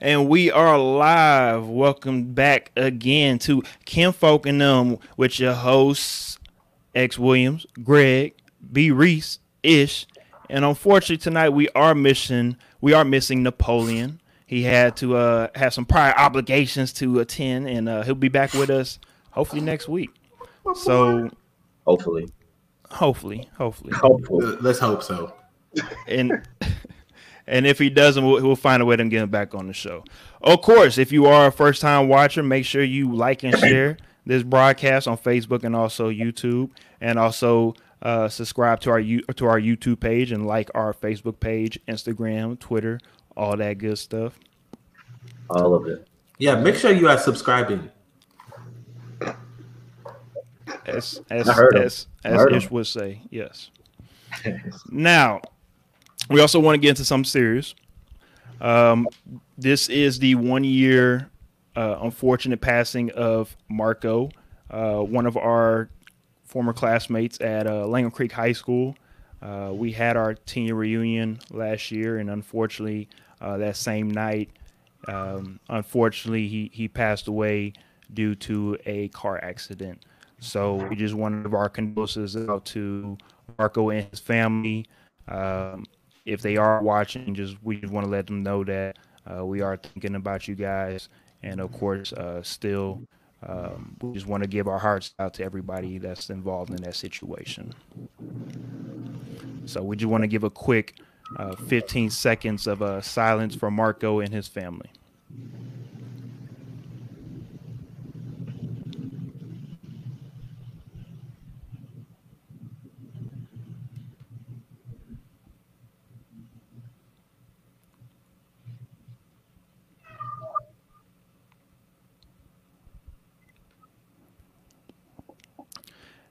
And we are live. Welcome back again to Kim Folk and Them with your hosts, X Williams, Greg, B Reese, Ish. And unfortunately tonight we are missing we are missing Napoleon. He had to uh, have some prior obligations to attend, and uh, he'll be back with us hopefully next week. So Hopefully. hopefully, hopefully, Hopefully. Let's hope so. and and if he doesn't, we'll, we'll find a way to get him back on the show. Of course, if you are a first time watcher, make sure you like and share this broadcast on Facebook and also YouTube, and also uh, subscribe to our U- to our YouTube page and like our Facebook page, Instagram, Twitter, all that good stuff. All of it. Yeah, make sure you are subscribing. As as I heard him. as, as. Ish would say, yes. Now, we also want to get into something serious. Um, this is the one year uh, unfortunate passing of Marco, uh, one of our former classmates at uh, Langham Creek High School. Uh, we had our 10 year reunion last year, and unfortunately, uh, that same night, um, unfortunately, he, he passed away due to a car accident. So we just wanted our condolences out to Marco and his family. Um, if they are watching, just we just want to let them know that uh, we are thinking about you guys, and of course, uh, still, um, we just want to give our hearts out to everybody that's involved in that situation. So we just want to give a quick uh, 15 seconds of uh, silence for Marco and his family.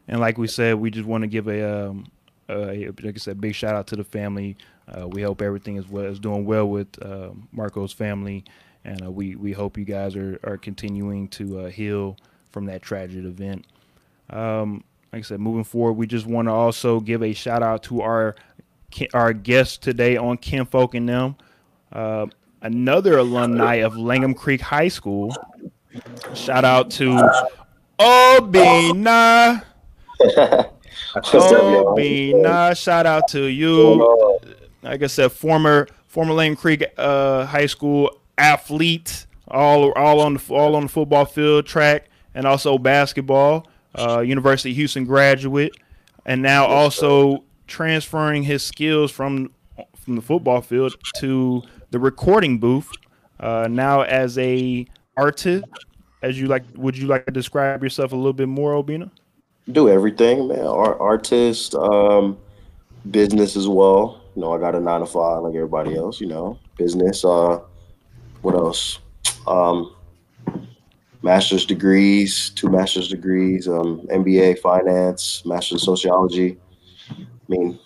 And like we said, we just want to give a, um, a like I said, big shout out to the family. Uh, we hope everything is well is doing well with uh, Marco's family, and uh, we we hope you guys are are continuing to uh, heal from that tragic event. Um, like I said, moving forward, we just want to also give a shout out to our our guests today on Kim Folk and them. Uh, another alumni of Langham Creek High School. Shout out to Obina. Obina. Shout out to you. Like I said, former former Langham Creek uh, High School athlete, all all on the all on the football field, track, and also basketball. Uh, University of Houston graduate, and now also transferring his skills from from the football field to the recording booth. Uh, now as a artist, as you like, would you like to describe yourself a little bit more, Obina? Do everything, man. Art, artist, um, business as well. You know, I got a nine to five like everybody else. You know, business. Uh, what else? Um, master's degrees, two master's degrees. Um, MBA finance, master's sociology. I mean,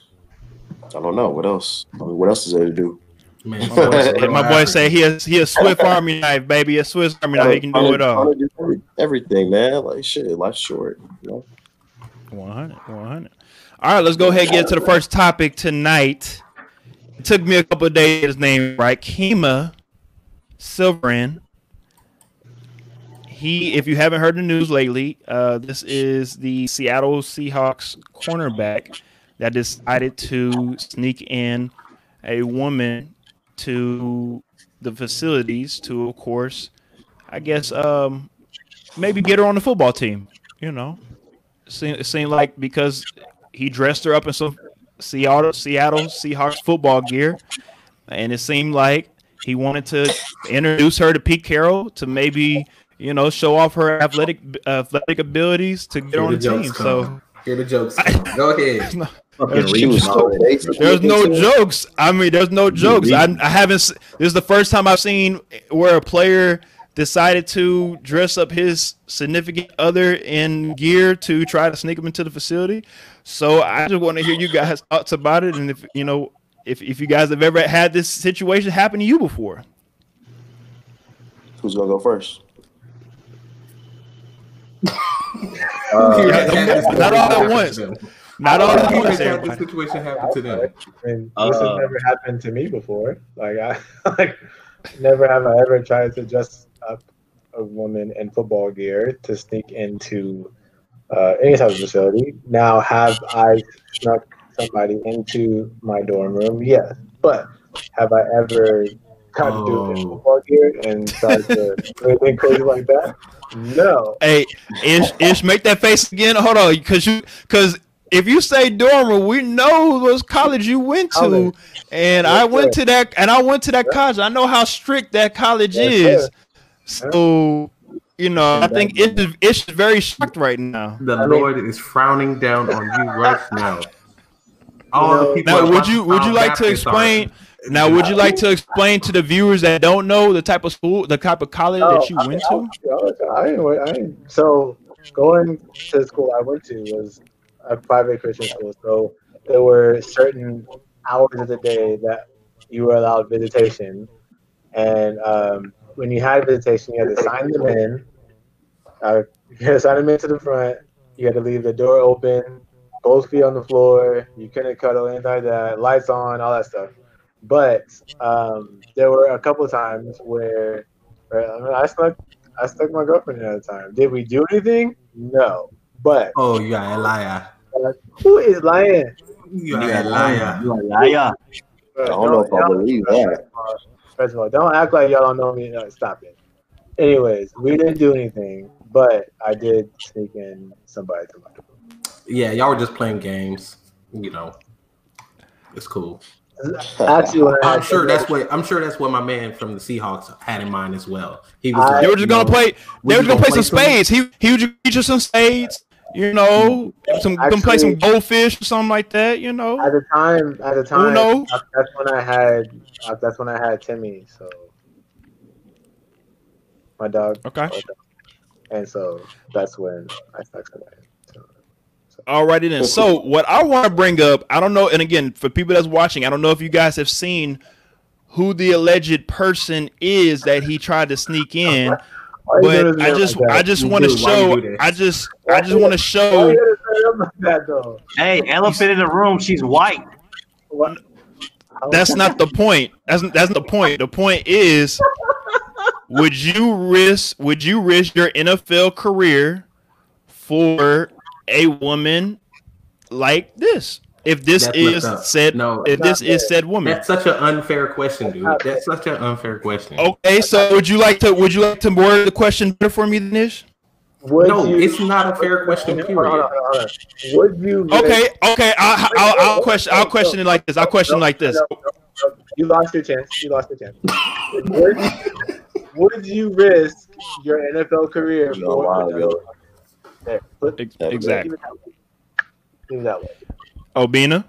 I don't know what else. I mean, what else is there to do? Man, My boy, my boy say he has he a Swiss Army knife, baby, a Swiss Army knife. He can do it all. Trying to do every- Everything, man. Like shit, life's short. You know? 100, 100. All right, let's go ahead and get to the first topic tonight. It took me a couple of days to his name right. Kemah Siverand. He, if you haven't heard the news lately, uh, this is the Seattle Seahawks cornerback that decided to sneak in a woman to the facilities to, of course, I guess, um, maybe get her on the football team. You know, it seemed like because he dressed her up in some Seattle Seattle Seahawks football gear, and it seemed like he wanted to introduce her to Pete Carroll to maybe you know show off her athletic athletic abilities to get Here on the the team. jokes So come. Here the jokes. come. Go ahead. Fucking She was reach so already. basic. there's no jokes. I mean, there's no jokes. I, I haven't. This is the first time I've seen where a player decided to dress up his significant other in gear to try to sneak him into the facility. So I just want to hear you guys' thoughts about it, and if you know, if if you guys have ever had this situation happen to you before. Who's gonna go first? Uh, Yeah, don't- all at once. Not all at Who once, has this situation happen to them? I this Uh, has never happened to me before. Like I like never have I ever tried to dress up a woman in football gear to sneak into uh, any type of facility. Now, have I snuck somebody into my dorm room? Yes, but have I ever tried to do it in Oh. football gear and tried to do anything crazy like that? No. Hey, Ish, Ish, make that face again. Hold on, because you, because if you say dormer, we know what college you went to, College. and Yes, I went sir. to that, and I went to that Yes. college. I know how strict that college Yes, is. So, you know, I think it's is, Ish is very shocked right now. The Lord is frowning down on you right now. All know- the people. Now, would you would you like to Baptist are- explain? Now, would you like to explain to the viewers that don't know the type of school, the type of college that you Oh, I- went I- to? I, I, didn't I didn't- so going to the school I went to was a private Christian school. So there were certain hours of the day that you were allowed visitation, and um, when you had visitation, you had to sign them in. Uh, you had to sign them into the front. You had to leave the door open, both feet on the floor. You couldn't cuddle anything like that. Lights on, all that stuff. But um, there were a couple times where, where I, mean, I snuck I stuck my girlfriend in at the time. Did we do anything? No. But Oh, you are a liar. who is lying? You are a liar. You are a liar. Bro, I don't know if I believe that. First of all, don't act like y'all don't know me. No, stop it. Anyways, we didn't do anything, but I did sneak in somebody to my door. Yeah, y'all were just playing games. You know, it's cool. Actually, I I'm sure that's what I'm sure that's what my man from the Seahawks had in mind as well. He was. I- like, They were just gonna know, play. They were just gonna play some gonna play spades. He he would teach you some spades. You know, some gonna play some goldfish or something like that. You know, at the time. At the time, Uno. Uh, that's when I had. Uh, that's when I had Timmy. So my dog. Okay. And so that's when I stuck. So, Alrighty then. So what I want to bring up, I don't know, and again, for people that's watching, I don't know if you guys have seen who the alleged person is that he tried to sneak in, Why you doing but I just that? I just want to do. Why you show? I just I just want to show you gotta say it like that though? Hey, elephant in the room. She's white. What? That's not the point. That's that's the point. The point is would you risk would you risk your NFL career for a woman like this? If this That's is said No. if this is said woman. That's such an unfair question, dude. That's such an unfair question. Okay, so would you like to would you like to word the question better for me, Nish? Would No, you- it's not a fair question, Hold hold on, period. hold on. Would you? Okay, okay, I'll, I'll, I'll question I'll question it like this. I'll question it like this. No, no, no. You lost your chance. You lost your chance. would, would you risk your NFL career You know, a while ago. There, put, Ex- Yeah, Exactly. Leave it that way. Leave it that way. Obina,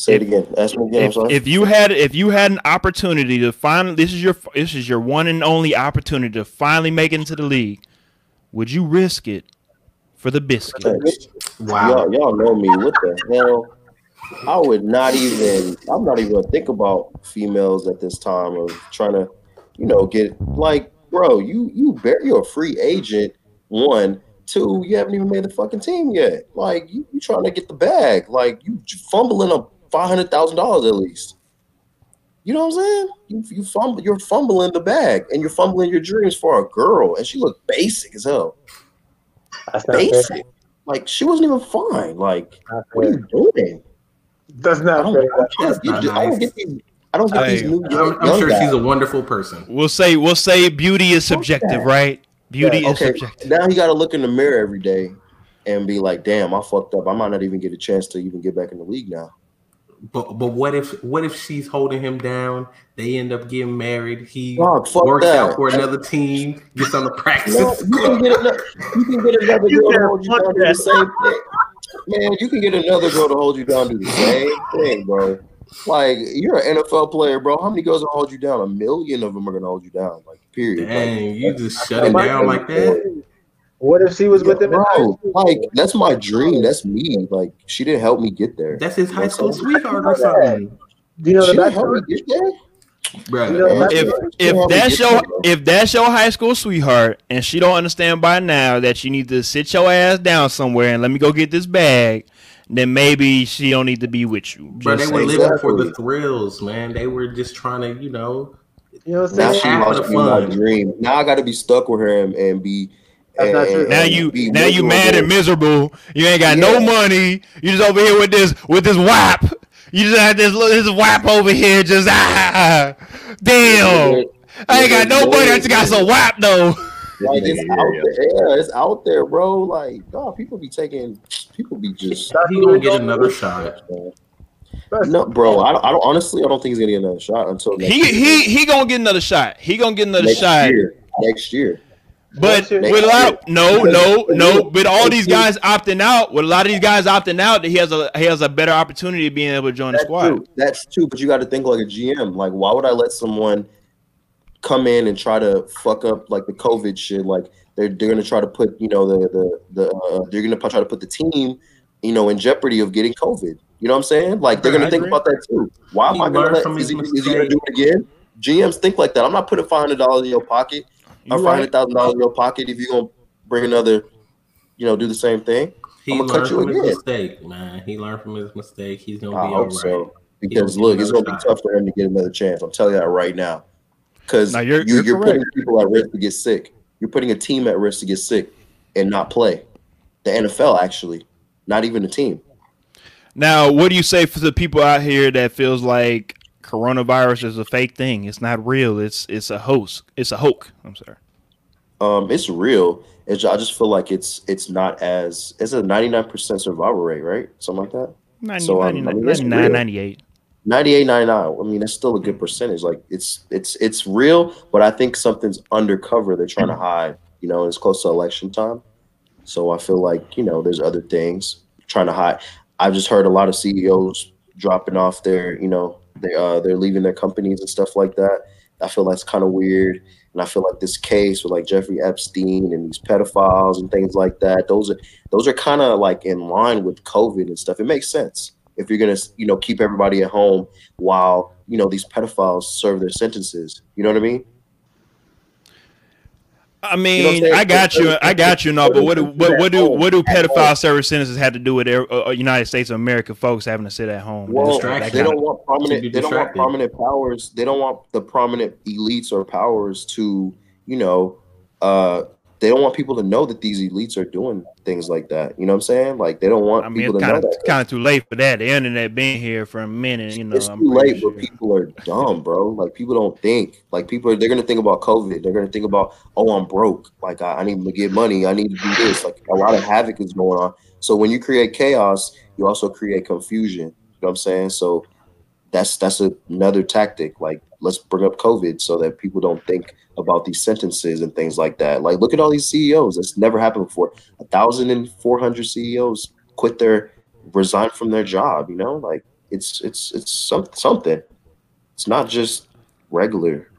Say it again. Ask me again. I'm if, sorry. if you had if you had an opportunity to finally this is your this is your one and only opportunity to finally make it into the league, would you risk it for the biscuit? Wow. Y'all, y'all know me. What the hell? I would not even. I'm not even gonna think about females at this time of trying to, you know, get like, bro. You you bear, you're a free agent. One, two. You haven't even made the fucking team yet. Like you, you trying to get the bag. Like you fumbling up five hundred thousand dollars at least. You know what I'm saying? You you fumble. You're fumbling the bag, and you're fumbling your dreams for a girl, and she looked basic as hell. That's not fair. Basic. Like she wasn't even fine. Like what are you doing? That's I not don't, fair. I don't That's get, not I don't get these. I don't get these new I'm, young, I'm young sure guys. she's a wonderful person. We'll say we'll say beauty is subjective, right? Beauty Yeah, is okay. subjective. Now he got to look in the mirror every day and be like, "Damn, I fucked up. I might not even get a chance to even get back in the league now." But but what if what if she's holding him down? They end up getting married. He Dog, works that. out for another team, gets on the practice. No, you can get another. You can get another girl to hold you down. Do the same thing. Man, you can get another girl to hold you down. Do the same thing, bro. Like you're an NFL player, bro. How many girls will hold you down? A million of them are gonna hold you down. Like period. Like, you just shut him down like that. What if she was with him in high Bro, school? like that's my dream. That's me. Like she didn't help me get there. That's his high school sweetheart or something. Do you know she the didn't help me backstory? get there. Bro, You know, If if that's your if that's your high school sweetheart and she don't understand by now that you need to sit your ass down somewhere and let me go get this bag, then maybe she don't need to be with you. But they were saying. living for the thrills, man. They were just trying to, you know, You know what I'm Now saying? she half lost the me my fun. dream. Now I got to be stuck with her and, and be. And- true. and Now you be now you mad and miserable. miserable. You ain't got no money. You just over here with this with this whap. You just had this little- this whap over here. Just ah, damn. I ain't got no money. I just got some whap though. Like it's Nigga, out there. Yeah, it's out there, bro. Like, dog, people be taking, people be just. He gonna get another do. shot. No, bro. I don't, I don't. Honestly, I don't think he's gonna get another shot until next He year. he he gonna get another shot. He gonna get another next shot. year. Next year. But Next with a lot of no, no, no. But all these guys opting out. With a lot of these guys opting out, he has a he has a better opportunity of being able to join the That's squad. true. That's true. But you got to think like a GM. Like, why would I let someone come in and try to fuck up like the COVID shit? Like, they're they're gonna try to put you know the the the uh, they're gonna try to put the team you know in jeopardy of getting COVID. You know what I'm saying? Like, they're Yeah, gonna think agree. about that too. Why am He I gonna let? Is he, is he gonna do it again? GMs think like that. I'm not putting five hundred dollars in your pocket You or five right. hundred thousand dollars in your pocket if you're gonna bring another, you know, do the same thing. He I'ma cut learned you from his mistake, man. He learned from his mistake. He's gonna I be hope all right. so. Because look, it's gonna another be tough for him to get another chance. I'm telling you that right now. Because No, you, you're- you're, you're putting people at risk to get sick. You're putting a team at risk to get sick and not play. The NFL actually, not even the team. Now, what do you say for the people out here that feels like coronavirus is a fake thing? It's not real. It's it's a hoax. It's a hoax. I'm sorry. Um, it's real. It's, I just feel like it's it's not as it's a 99 percent survival rate, right? Something like that. 90, So, um, 99, I mean, 99, 98. 98, 99. I mean, that's still a good percentage. Like it's it's it's real, but I think something's undercover. They're trying to hide. You know, it's close to election time, so I feel like you know there's other things trying to hide. I've just heard a lot of CEOs dropping off their, you know, they uh they're leaving their companies and stuff like that. I feel that's kind of weird, and I feel like this case with like Jeffrey Epstein and these pedophiles and things like that. Those are those are kind of like in line with COVID and stuff. It makes sense if you're gonna you know keep everybody at home while you know these pedophiles serve their sentences. You know what I mean? I know what I'm mean. I got you. I got you. No, but what do what, what do what do pedophile service sentences have to do with uh, uh, United States of America folks having to sit at home? Well, they don't want prominent. They don't want prominent powers. They don't want the prominent elites or powers to, you know, uh, they don't want people to know that these elites are doing things like that. You know what I'm saying? Like they don't want I mean, people it's to know kind of that. kind of too late for that. The internet been here for a minute. You know, it's I'm too late, sure. but people are dumb, bro. Like people don't think. Like people are they're gonna think about COVID. They're gonna think about, oh, I'm broke. Like I, I need to get money. I need to do this. Like a lot of havoc is going on. So when you create chaos, you also create confusion. You know what I'm saying? So that's that's another tactic. Like let's bring up COVID so that people don't think about these sentences and things like that. Like look at all these CEOs. That's never happened before. A thousand and four hundred CEOs quit their resign from their job. You know, like it's it's it's some, something. It's not just regular.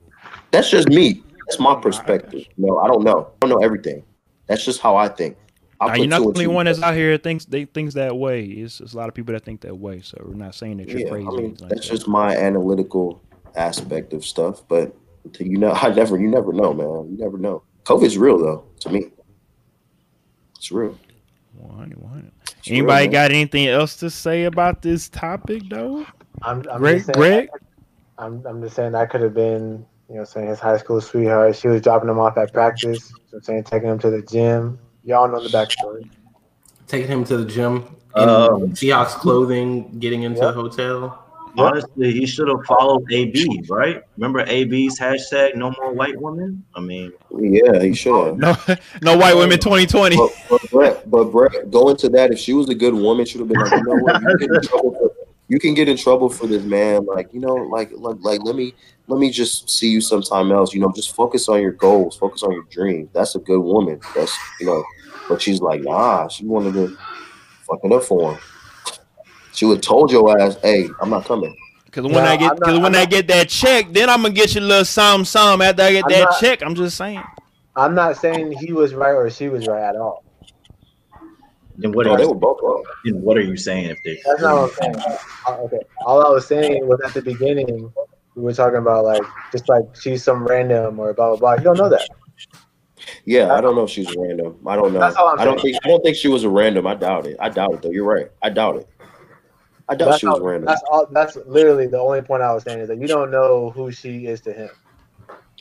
That's just me. That's my perspective. No, I don't know. I don't know everything. That's just how I think. I'll Now, you're not the only one that's out here that thinks they thinks that way. It's, it's a lot of people that think that way. So we're not saying that you're Yeah, crazy. I mean anything like that's that. just my analytical aspect of stuff. But until you know, I never, you never know, man. You never know. COVID's real though. To me, it's real. 100, 100. It's real, Anybody man. got anything else to say about this topic though? I'm, I'm Greg, just saying, Greg, I'm, I'm just saying that could have been, you know, saying his high school sweetheart. She was dropping him off at practice. So saying taking him to the gym. Y'all know the backstory. Taking him to the gym in Um, Seahawks clothing, getting into Yep. the hotel. Honestly, he should have followed AB, right? Remember AB's hashtag no more white women? I mean, Yeah, he should have. no, no white women 2020. But, but Brett, but Brett, going to that, if she was a good woman, should have been like, you know what, you can get in trouble for, you can get in trouble for this man. Like, you know, like, like, like, let me, let me just see you sometime else. You know, just focus on your goals, focus on your dreams. That's a good woman. That's, you know, but she's like, nah, she wanted to fuck it up for him. She would have told your ass, hey, I'm not coming. Because when No, I get, not- because when I'm I not- get that check, then I'm gonna get you a little some some after I get I'm that not- check. I'm just saying. I'm not saying he was right or she was right at all. Then what No, are they were you, both wrong. then what are you saying if they? That's not what I'm saying. Uh, Okay. All I was saying was at the beginning, we were talking about like just like she's some random or blah blah blah. You don't know that. Yeah, I don't know if she's random. I don't know. That's all I'm I don't saying. think I don't think she was a random. I doubt it. I doubt it though. You're right. I doubt it. I doubt That's she was all, random. that's all. That's literally the only point I was saying is that you don't know who she is to him.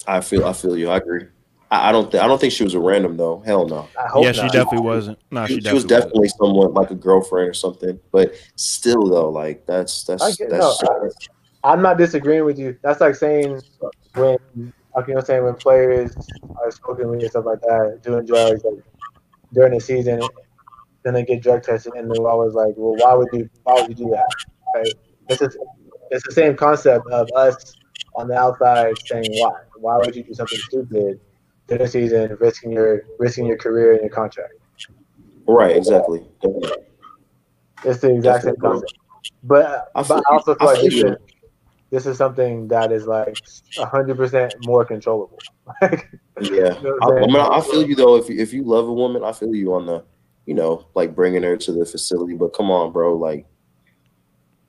I feel I feel you. I agree. I, I don't think I don't think she was a random though. Hell no. I hope yeah, she not. definitely wasn't. No, She, she, she was definitely, definitely someone like a girlfriend or something. But still though, like that's that's I get- that's no, I'm not disagreeing with you. That's like saying when like you know saying when players are smoking weed and stuff like that, doing drugs like during the season, then they get drug tested and they're always like, Well, why would you why would you do that? Right? It's just, it's the same concept of us on the outside saying why. Why would you do something stupid during the season, risking your risking your career and your contract? right. Exactly. It's the exact same concept. But I but I also feel I like this is, this is something that is like hundred percent more controllable. Like, Yeah. You know I, I'm mean. I feel you though. If you, if you love a woman, I feel you on the, you know, like bringing her to the facility. But come on, bro, like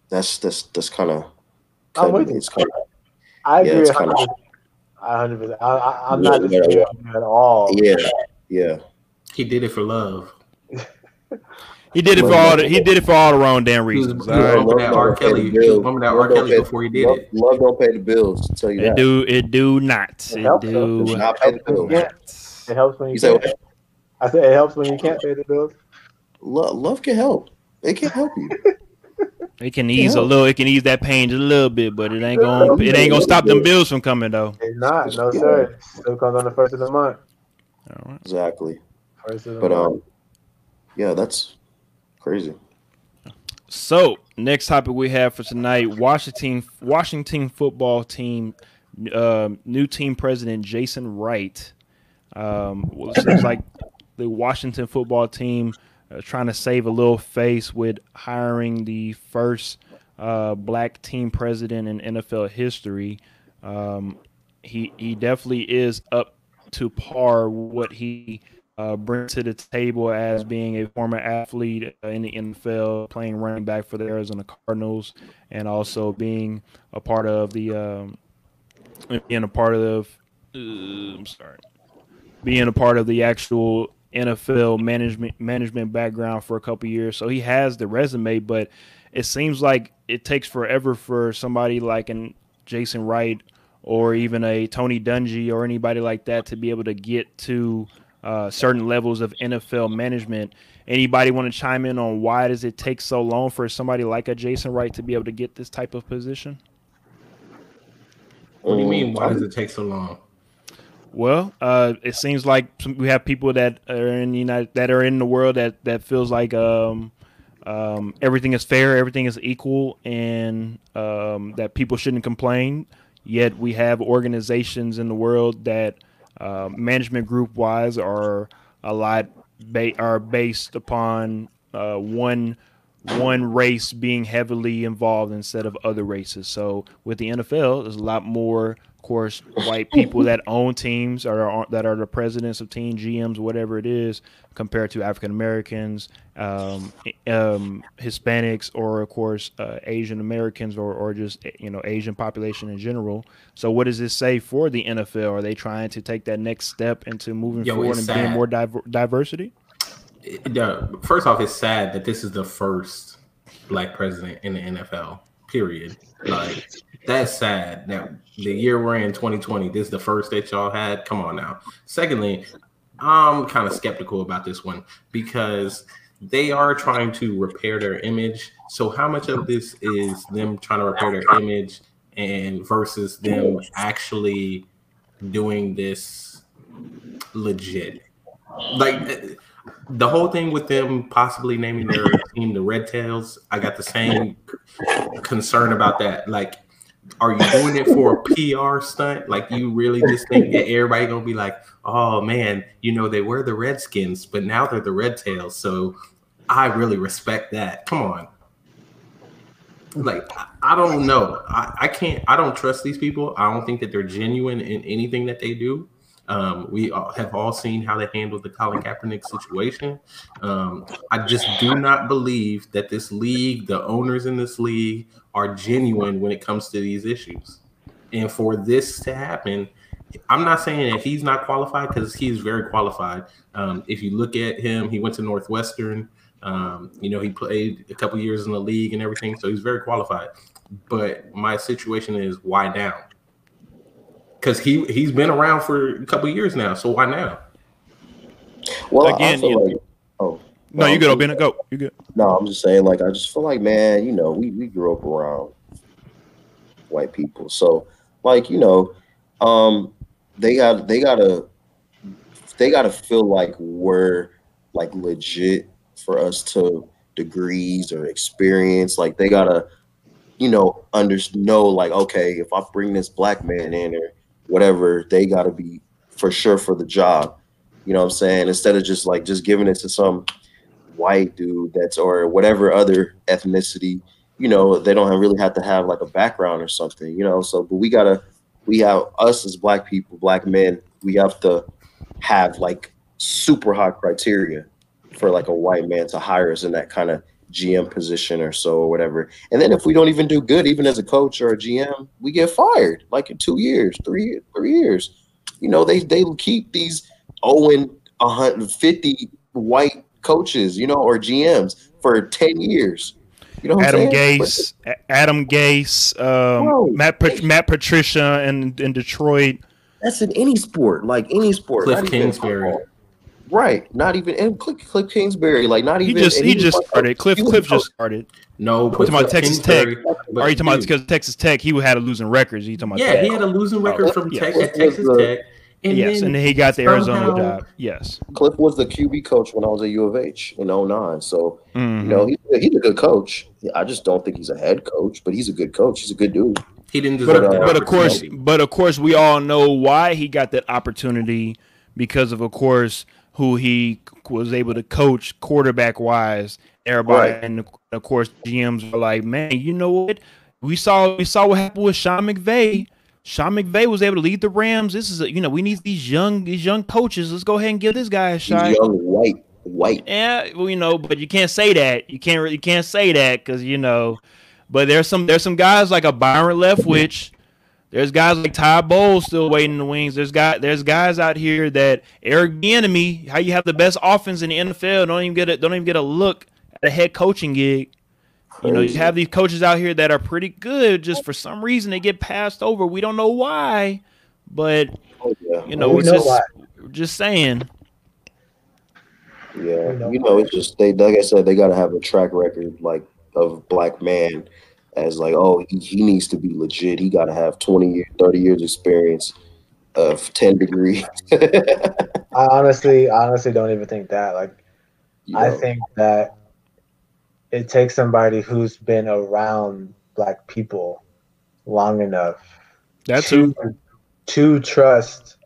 that's that's that's kind of. I'm with you. It's kind of I Yeah, agree. Hundred a hundred percent. I, I, I'm Yeah, not yeah, disagreeing at all. yeah, yeah. He did it for love. he did it for all. The, he did it for all the wrong damn He was, reasons. he was right, bumping that Love R. don't pay Kelly. the He was bills. bumping that R. Kelly before he did love, it. Love don't pay the bills. To tell you it that. do. It do not. It It do Does not pay the bills. It helps when you, You say what? I said it helps when you can't pay the bills. Love, love can help. It can help you. It can ease a little. It can ease that pain just a little bit, but it ain't gonna. It ain't gonna stop them bills from coming though. It's not. No sir. Still comes on the first of the month. All right. Exactly. First of the But month. um, yeah, that's crazy. So next topic we have for tonight: Washington Washington football team, um, new team president Jason Wright. Um, well, it seems like the Washington football team uh, trying to save a little face with hiring the first uh, black team president in NFL history. Um, he he definitely is up to par what he uh, brings to the table as being a former athlete uh, in the NFL, playing running back for the Arizona Cardinals, and also being a part of the um, being a part of uh, I'm sorry, being a part of the actual NFL management management background for a couple years. So he has the resume, but it seems like it takes forever for somebody like an Jason Wright or even a Tony Dungy or anybody like that to be able to get to uh, certain levels of NFL management. Anybody want to chime in on why does it take so long for somebody like a Jason Wright to be able to get this type of position? What do you Um, mean? Why does it take so long? Well, uh, it seems like some, we have people that are in the United that are in the world that that feels like um, um, everything is fair, everything is equal, and um, that people shouldn't complain. Yet we have organizations in the world that uh, management group wise are a lot ba- are based upon uh, one one race being heavily involved instead of other races. So with the NFL, there's a lot more, of course, white people that own teams or are, that are the presidents of team GMs, whatever it is, compared to African Americans, um, um, Hispanics, or of course uh, Asian Americans, or or just you know Asian population in general. So what does this say for the NFL? Are they trying to take that next step into moving Yo, forward it's and being more diver- diversity? It- uh, first off, it's sad that this is the first black president in the NFL. Period. Like that's sad. That the year we're in, 2020, this is the first that y'all had. Come on now. Secondly, I'm kind of skeptical about this one because they are trying to repair their image. So how much of this is them trying to repair their image and versus them actually doing this legit? Like the whole thing with them possibly naming their team the Red Tails, I got the same concern about that. Like, are you doing it for a PR stunt? Like, you really just think that everybody gonna be like, "Oh man, you know they were the Redskins, but now they're the Red Tails." So, I really respect that. Come on. Like, I- don't know. I, I can't. I don't trust these people. I don't think that they're genuine in anything that they do. Um, we all, have all seen how they handled the Colin Kaepernick situation. Um, I just do not believe that this league, the owners in this league, are genuine when it comes to these issues. And for this to happen, I'm not saying that he's not qualified because he's very qualified. Um, if you look at him, he went to Northwestern. Um, you know, he played a couple years in the league and everything, so he's very qualified. But my situation is why now? Because he he's been around for a couple years now. So why now? Well, I- I Again, feel you- like, oh No, you I'm good, just- O'Bennett. Go. You good. No, I'm just saying, like, I just feel like, man, you know, we, we grew up around white people. So, like, you know, um, they got they gotta they gotta feel like we're like legit for us to degrees or experience. Like they gotta, you know, under know like, okay, if I bring this black man in or whatever, they gotta be for sure for the job. You know what I'm saying? Instead of just like just giving it to some white dude that's or whatever other ethnicity you know they don't have, really have to have like a background or something you know so but we gotta we have us as black people black men we have to have like super high criteria for like a white man to hire us in that kind of gm position or so or whatever and then if we don't even do good even as a coach or a gm we get fired like in two years three three years you know they they keep these owing 150 white coaches, you know, or GMs for 10 years. You know Adam I'm? Gase, Adam Gase, um, Bro, Matt Pat- Matt Patricia, and in Detroit. That's in any sport, like any sport. Cliff Kingsbury. football. Right. Not even and Cliff, Cliff Kingsbury, like not even. He even just and he was just like- started. Cliff he Cliff just started. No, but talking about Cliff Texas Tech? Kingsbury- but Are you talking about dude, because Texas Tech? He had a losing records. You talking about Yeah, that? he had a losing record Oh, from yeah. Tech at Texas the- Tech. And yes, then and then he got the Arizona somehow- job. Yes. Cliff was the QB coach when I was at U of H in 09. So, Mhm. you know, he's, he's a good coach. I just don't think he's a head coach, but he's a good coach. He's a good dude. he didn't but deserve that but of course, but of course, we all know why he got that opportunity because of, of course, who he was able to coach quarterback wise. Everybody, Right. and of course, GMs were like, "Man, you know what? We saw we saw what happened with Sean McVay. Sean McVay was able to lead the Rams. This is a, you know we need these young these young coaches. Let's go ahead and give this guy a He's shot. young, white, white. Yeah, well, you know, but you can't say that. You can't really you can't say that because you know. But there's some there's some guys like a Byron Leftwich. There's guys like Ty Bowles still waiting in the wings. There's guy there's guys out here that Eric Bieniemy, how you have the best offense in the NFL, don't even get a don't even get a look at a head coaching gig. You know, you have these coaches out here that are pretty good. Just for some reason, they get passed over. We don't know why, but Oh, yeah. you know, We we're know just why. we're just saying. Yeah, You know. you know, it's just they like I said, they gotta have a track record like of black man as like, oh, he, he needs to be legit. He gotta have 20 years, 30 years experience of 10 degrees. I honestly, honestly don't even think that. Like, You I know? think that it takes somebody who's been around black people long enough That's to, who. to trust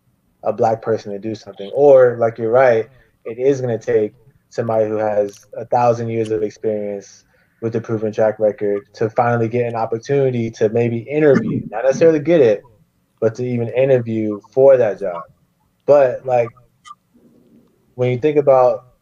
a black person to do something. Or, like you're right, it is going to take somebody who has a thousand years of experience with a proven track record to finally get an opportunity to maybe interview, not necessarily get it, but to even interview for that job. But like when you think about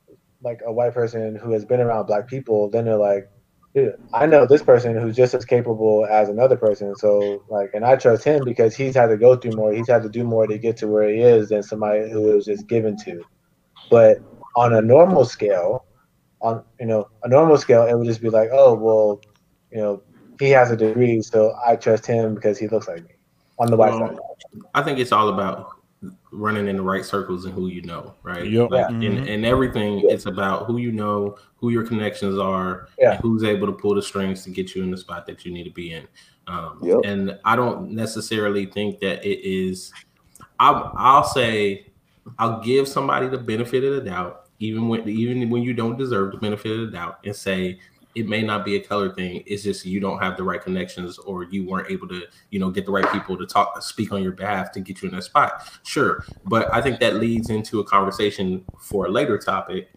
like a white person who has been around black people, then they're like, dude, I know this person who's just as capable as another person. So like, and I trust him because he's had to go through more. He's had to do more to get to where he is than somebody who was just given to. But on a normal scale, on you know a normal scale, it would just be like, oh well, you know, he has a degree, so I trust him because he looks like me. On the white Well, side, I think it's all about running in the right circles and who you know, right? Yep. Like Yeah. in, Mhm. in everything, it's about who you know, who your connections are, Yeah. and who's able to pull the strings to get you in the spot that you need to be in. Um, Yep. And I don't necessarily think that it is. I'll, I'll say I'll give somebody the benefit of the doubt, even when even when you don't deserve the benefit of the doubt, and say it may not be a color thing. It's just you don't have the right connections, or you weren't able to, you know, get the right people to talk, speak on your behalf to get you in that spot. Sure, but I think that leads into a conversation for a later topic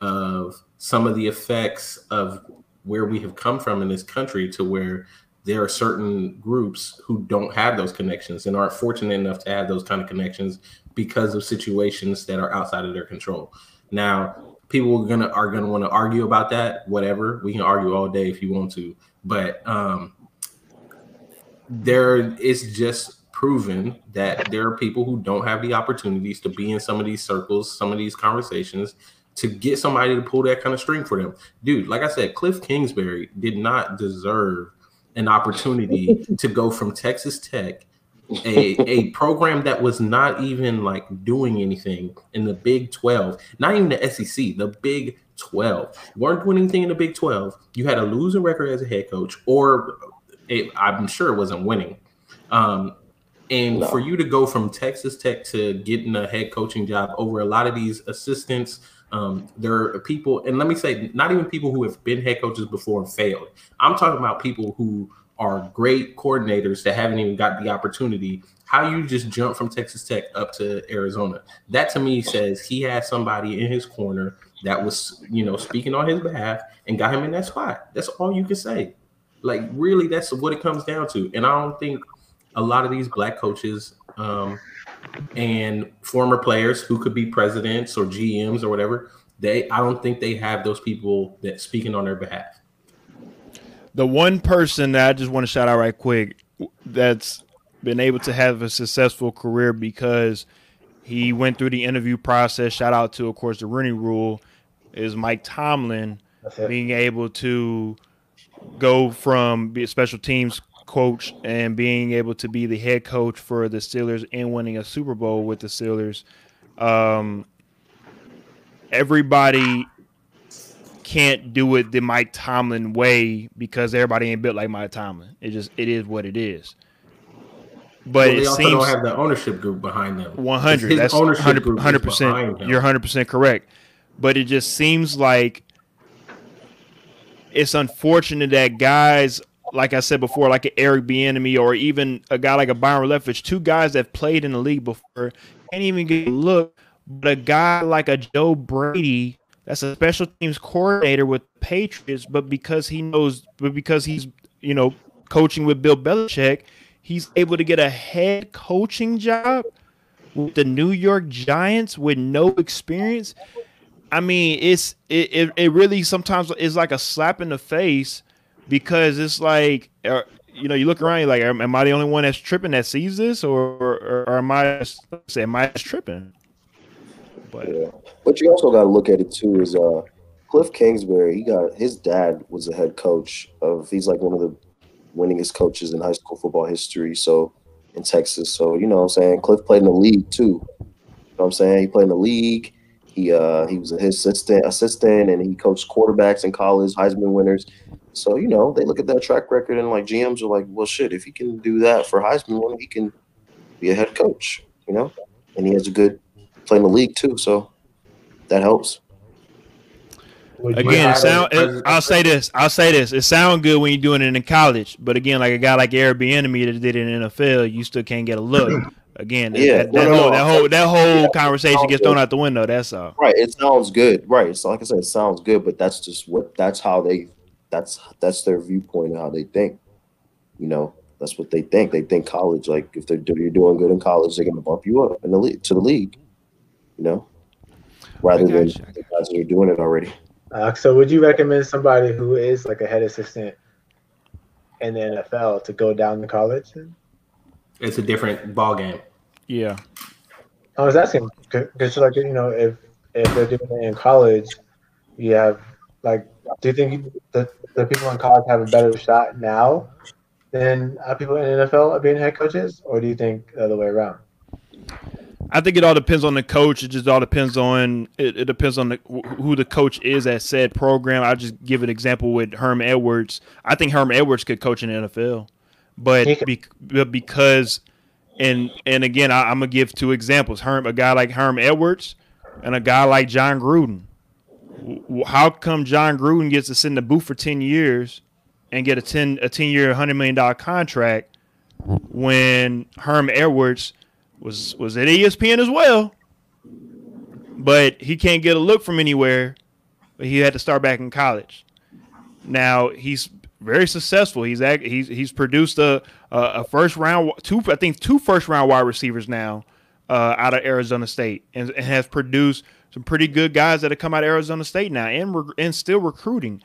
of some of the effects of where we have come from in this country to where there are certain groups who don't have those connections and aren't fortunate enough to have those kind of connections because of situations that are outside of their control. Now, people are gonna are gonna want to argue about that. Whatever, we can argue all day if you want to, but um, there is just proven that there are people who don't have the opportunities to be in some of these circles, some of these conversations, to get somebody to pull that kind of string for them. Dude, like I said, Cliff Kingsbury did not deserve an opportunity to go from Texas Tech a a program that was not even like doing anything in the Big 12, not even the SEC, the Big 12. weren't doing anything in the Big 12. You had a losing record as a head coach, or it, I'm sure it wasn't winning. Um, and No. for you to go from Texas Tech to getting a head coaching job over a lot of these assistants, um, there are people, and let me say, not even people who have been head coaches before and failed. I'm talking about people who are great coordinators that haven't even got the opportunity. How you just jump from Texas Tech up to Arizona? That to me says he has somebody in his corner that was, you know, speaking on his behalf and got him in that spot. That's all you can say. Like, really, that's what it comes down to. And I don't think a lot of these black coaches um, and former players who could be presidents or GMs or whatever, they I don't think they have those people that speaking on their behalf. The one person that I just want to shout out right quick that's been able to have a successful career because he went through the interview process. Shout out to, of course, the Rooney Rule is Mike Tomlin being able to go from be a special teams coach and being able to be the head coach for the Steelers and winning a Super Bowl with the Steelers. Um, everybody can't do it the Mike Tomlin way because everybody ain't built like Mike Tomlin. It just it is what it is. But Well, they it also seems don't have the ownership group behind them. one hundred. That's hundred percent. You're hundred percent correct. But it just seems like it's unfortunate that guys, like I said before, like an Eric Bieniemy or even a guy like a Byron Leftwich, two guys that played in the league before, can't even get a look. But a guy like a Joe Brady, that's a special teams coordinator with the Patriots, but because he knows, but because he's you know coaching with Bill Belichick, he's able to get a head coaching job with the New York Giants with no experience. I mean, it's it, it, it really sometimes is like a slap in the face because it's like uh, you know you look around you're like am, am I the only one that's tripping that sees this or or, or am I say am I just tripping? But Yeah. But you also got to look at it too. Is uh, Cliff Kingsbury? He got his dad was a head coach of. He's like one of the winningest coaches in high school football history. So in Texas. So you know what I'm saying Cliff played in the league too. You know what I'm saying he played in the league. He uh he was a his assistant assistant and he coached quarterbacks in college, Heisman winners. So you know they look at that track record and like GMs are like, well, shit, if he can do that for Heisman winner, he can be a head coach. You know, and he has a good play in the league too. So that helps. Again, it sound, it, I'll say this. I'll say this. It sounds good when you're doing it in college, but again, like a guy like Airbnb that did it in NFL, you still can't get a look. Again, Yeah, that, that no, whole no. that whole that whole Yeah, conversation gets thrown good. out the window. That's all. Right. It sounds good. Right. It's like I said, it sounds good, but that's just what that's how they that's that's their viewpoint and how they think. You know, that's what they think. They think college, like if they're you're doing good in college, they're gonna bump you up in the league to the league. You know, rather than gotcha. the guys that are doing it already. Uh, so would you recommend somebody who is like a head assistant in the NFL to go down to college? It's a different ball game. Yeah. I was asking because like you know if if they're doing it in college, you have like do you think the the people in college have a better shot now than uh, people in the NFL at being head coaches, or do you think the other way around? I think it all depends on the coach. It just all depends on it, it depends on the, who the coach is at said program. I'll just give an example with Herm Edwards. I think Herm Edwards could coach in the NFL, but be, but because and and again, I, I'm gonna give two examples. Herm, a guy like Herm Edwards, and a guy like Jon Gruden. How come Jon Gruden gets to sit in the booth for ten years and get a ten a ten year, hundred million dollar contract when Herm Edwards was was at ESPN as well, but he can't get a look from anywhere. But he had to start back in college. Now he's very successful. He's act, he's he's produced a a, a first round two I think two first round wide receivers now uh, out of Arizona State and, and has produced some pretty good guys that have come out of Arizona State now and re- and still recruiting.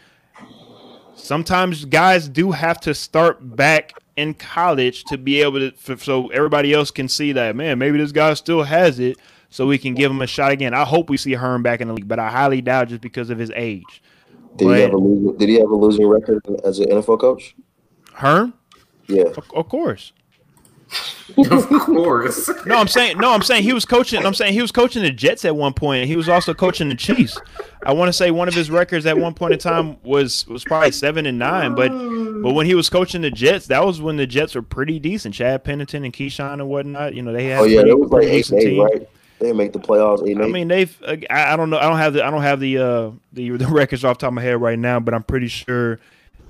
Sometimes guys do have to start back in college to be able to f- so everybody else can see that man maybe this guy still has it so we can give him a shot again. I hope we see Herm back in the league, but I highly doubt just because of his age. Did But- he have a losing, Did he have a losing record as an NFL coach? Herm, Yeah. of, of course. of course. No, I'm saying no. I'm saying he was coaching. I'm saying he was coaching the Jets at one point. and He was also coaching the Chiefs. I want to say one of his records at one point in time was was probably seven and nine. But but when he was coaching the Jets, that was when the Jets were pretty decent. Chad Pennington and Keyshawn and whatnot. You know they had. Oh yeah, pretty, it was like eight decent eight, team. right? They make the playoffs eight I eight. mean, they've. uh, I, I don't know. I don't have the. I don't have the uh the the records off the top of my head right now, but I'm pretty sure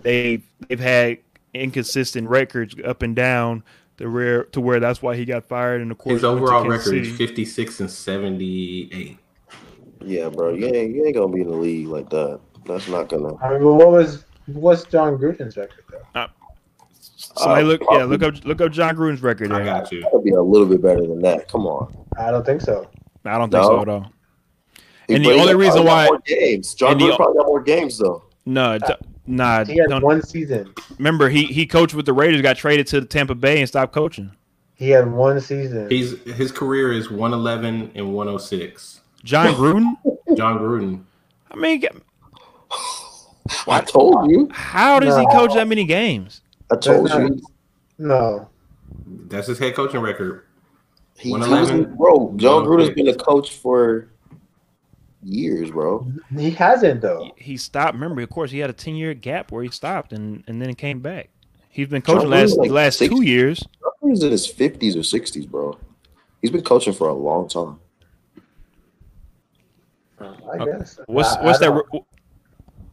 they they've had inconsistent records up and down the rare to where that's why he got fired. And of course, His overall Kansas record is 56 and 78. yeah, bro, you ain't you ain't gonna be in the league like that. That's not gonna. I mean, but what was what's Jon Gruden's record though? Somebody Uh, look, yeah, look up, look up Jon Gruden's record. I got you. Gotta be a little bit better than that. Come on. I don't think so. I don't think No. so at all. He And the only reason why- more games. John and the- Gruden probably got more games though. No, d- nah. He had Don't, one season. remember, he he coached with the Raiders, got traded to Tampa Bay, and stopped coaching. He had one season. He's his career is 111 and 106. Jon Gruden. Jon Gruden. I mean, I told you. how does he coach that many games? I told That's you. no. That's his head coaching record. He, he 111. bro. John No, Gruden's okay. been a coach for years, bro. He hasn't though. He stopped. Remember, of course, he had a ten year gap where he stopped and and then came back. He's been coaching John last like the last two years. He's in his fifties or sixties, bro. He's been coaching for a long time. I guess. What's I- what's I that? re-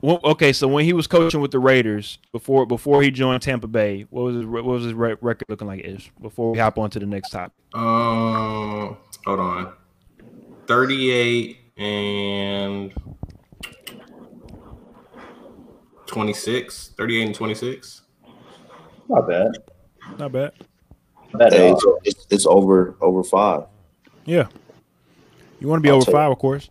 Well, okay, so when he was coaching with the Raiders before before he joined Tampa Bay, what was his what was his re- record looking like? Ish before we hop on to the next topic. Um, hold on. 38 and 26. 38 and 26. Not bad. Not bad. Not bad at it's, it's, it's over over five. Yeah, you want to be I'll over take- five, of course.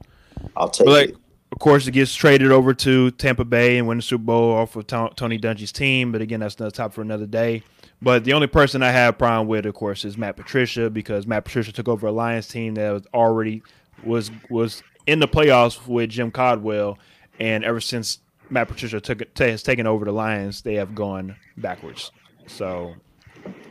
I'll take But like, it. of course, it gets traded over to Tampa Bay and win the Super Bowl off of To- Tony Dungy's team. But again, that's another top for another day. But the only person I have a problem with, of course, is Matt Patricia because Matt Patricia took over a Lions team that was already was was in the playoffs with Jim Caldwell, and ever since Matt Patricia took it, has taken over the Lions, they have gone backwards. So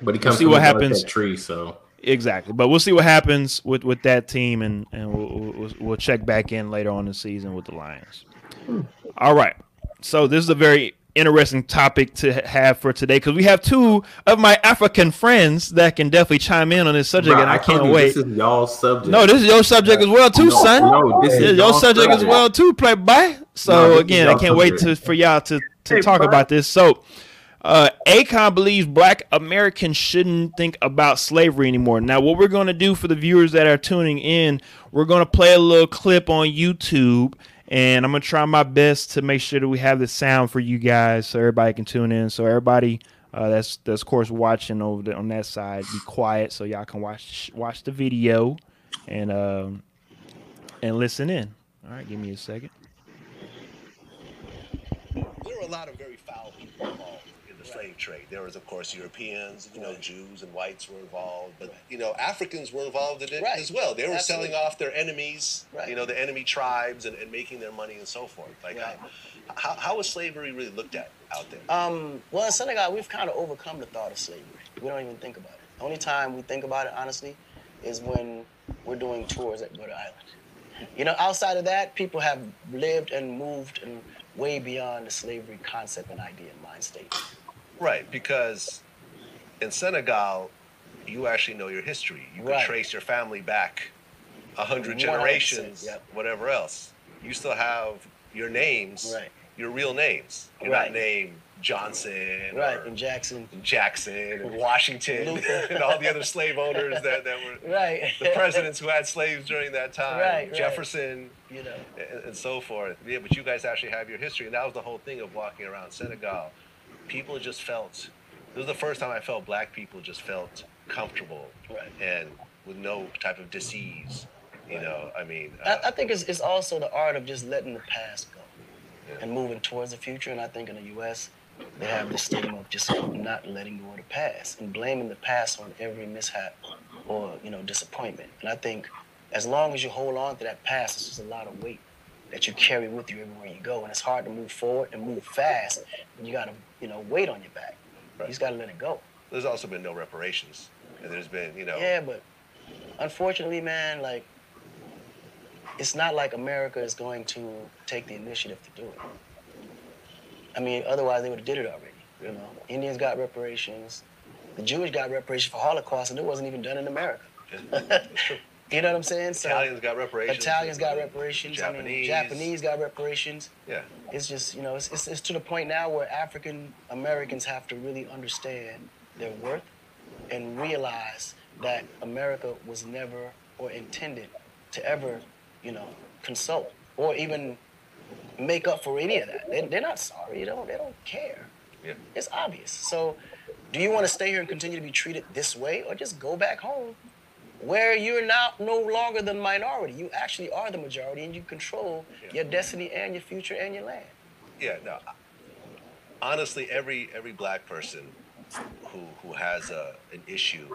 But he comes see what happens. Tree, so Exactly, but we'll see what happens with, with that team, and and we'll, we'll we'll check back in later on in the season with the Lions. Hmm. All right, so this is a very interesting topic to have for today because we have two of my African friends that can definitely chime in on this subject, Bro, and I, told can't you, wait. This is y'all subject. No, this is your subject as well too, No, son. No, this This is is your y'all subject as well too, playboy. So No, again, I can't wait to for y'all to to Hey, talk bud. about this. So, uh, Akon believes Black Americans shouldn't think about slavery anymore. Now, what we're going to do for the viewers that are tuning in, we're going to play a little clip on YouTube. And I'm gonna try my best to make sure that we have the sound for you guys, so everybody can tune in. So everybody uh, that's that's of course watching over the, on that side, be quiet so y'all can watch watch the video and um, and listen in. All right, give me a second. There were a lot of very foul people trade. There was, of course, Europeans, you know, Jews and whites were involved, but you know, Africans were involved in it Right. as well. They were Absolutely. selling off their enemies, Right. you know, the enemy tribes, and, and making their money and so forth. Like, Right. how, how, how was slavery really looked at out there? Um, well, in Senegal, we've kind of overcome the thought of slavery. We don't even think about it. The only time we think about it, honestly, is when we're doing tours at Gorée Island. You know, outside of that, people have lived and moved and way beyond the slavery concept and idea in mind state. Right, because in Senegal, you actually know your history. You can Right. trace your family back a hundred 100%, generations, yep. whatever else. You still have your names, Right. your real names. You're Right. not named Johnson, Right, or in Jackson. Jackson, and Washington, Luther. and all the other slave owners that, that were Right. the presidents who had slaves during that time, Right, right. Jefferson, You know. and, and so forth. Yeah, but you guys actually have your history, and that was the whole thing of walking around Senegal. People just felt. This was the first time I felt black people just felt comfortable Right. and with no type of disease. You know, I mean, I, uh, I think it's, it's also the art of just letting the past go Yeah. and moving towards the future. And I think in the U.S., they have this stigma of just not letting go of the past and blaming the past on every mishap or you know disappointment. And I think as long as you hold on to that past, it's just a lot of weight that you carry with you everywhere you go, and it's hard to move forward and move fast when you got to you know weight on your back. You just got to let it go. there's also been no reparations and there's been, you know, Yeah, but unfortunately, man, like it's not like America is going to take the initiative to do it. I mean, otherwise they would have did it already. You know, Indians got reparations, the Jewish got reparations for Holocaust, and it wasn't even done in America. you know what I'm saying? So Italians got reparations. Italians got reparations. I mean, Japanese. Japanese got reparations. Yeah. It's just you know, it's, it's, it's to the point now where African Americans have to really understand their worth and realize that America was never or intended to ever, you know, consult or even make up for any of that. They, they're not sorry. They don't. They don't care. Yeah. It's obvious. So, do you want to stay here and continue to be treated this way, or just go back home, where you're now no longer the minority? You actually are the majority, and you control Yeah. your destiny and your future and your land. Yeah, no. Honestly, every every black person who who has a, an issue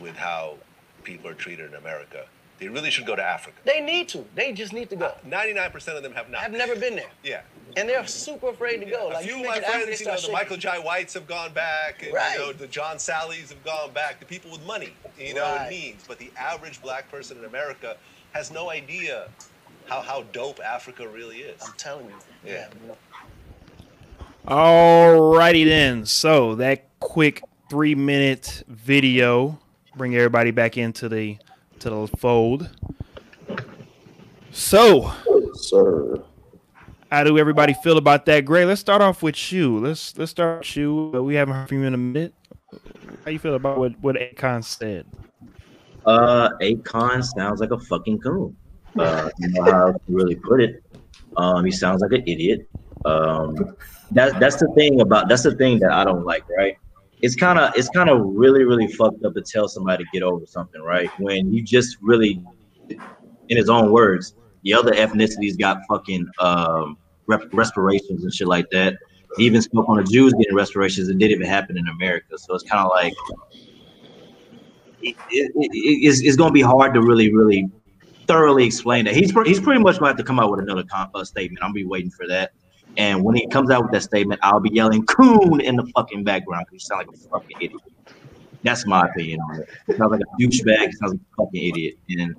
with how people are treated in America, they really should go to Africa. They need to. They just need to go. Uh, ninety-nine percent of them have not. I've never been there, Yeah. and they're super afraid to go. a Like few you of my mentioned Africa, friends, you know, start the Michael shaking. Jai Whites have gone back, and Right. you know, the John Sallys have gone back. The people with money, you know, Right. and means. But the average black person in America has no idea how how dope Africa really is. I'm telling you. Yeah. Yeah. you know, Alrighty then. So that quick three minute video bring everybody back into the to the fold. So Sir. how do everybody feel about that? Gray, let's start off with you. Let's let's start with you. Uh, We haven't heard from you in a minute. How you feel about what what Akon said? Uh, Akon sounds like a fucking coon. Uh, you know how to really put it. Um, he sounds like an idiot. Um, that's that's the thing about that's the thing that I don't like, right? It's kind of it's kind of really really fucked up to tell somebody to get over something, right? When you just really, in his own words, the other ethnicities got fucking um rep- respirations and shit like that. He even spoke on the Jews getting respirations. It didn't even happen in America, so it's kind of like it, it, it- it's, it's going to be hard to really, really thoroughly explain that. He's he's pretty much going to have to come out with another uh, statement. I'm be waiting for that. And when he comes out with that statement, I'll be yelling "coon" in the fucking background because you sound like a fucking idiot. That's my opinion on it. He sounds like a douchebag. He sounds like a fucking idiot. And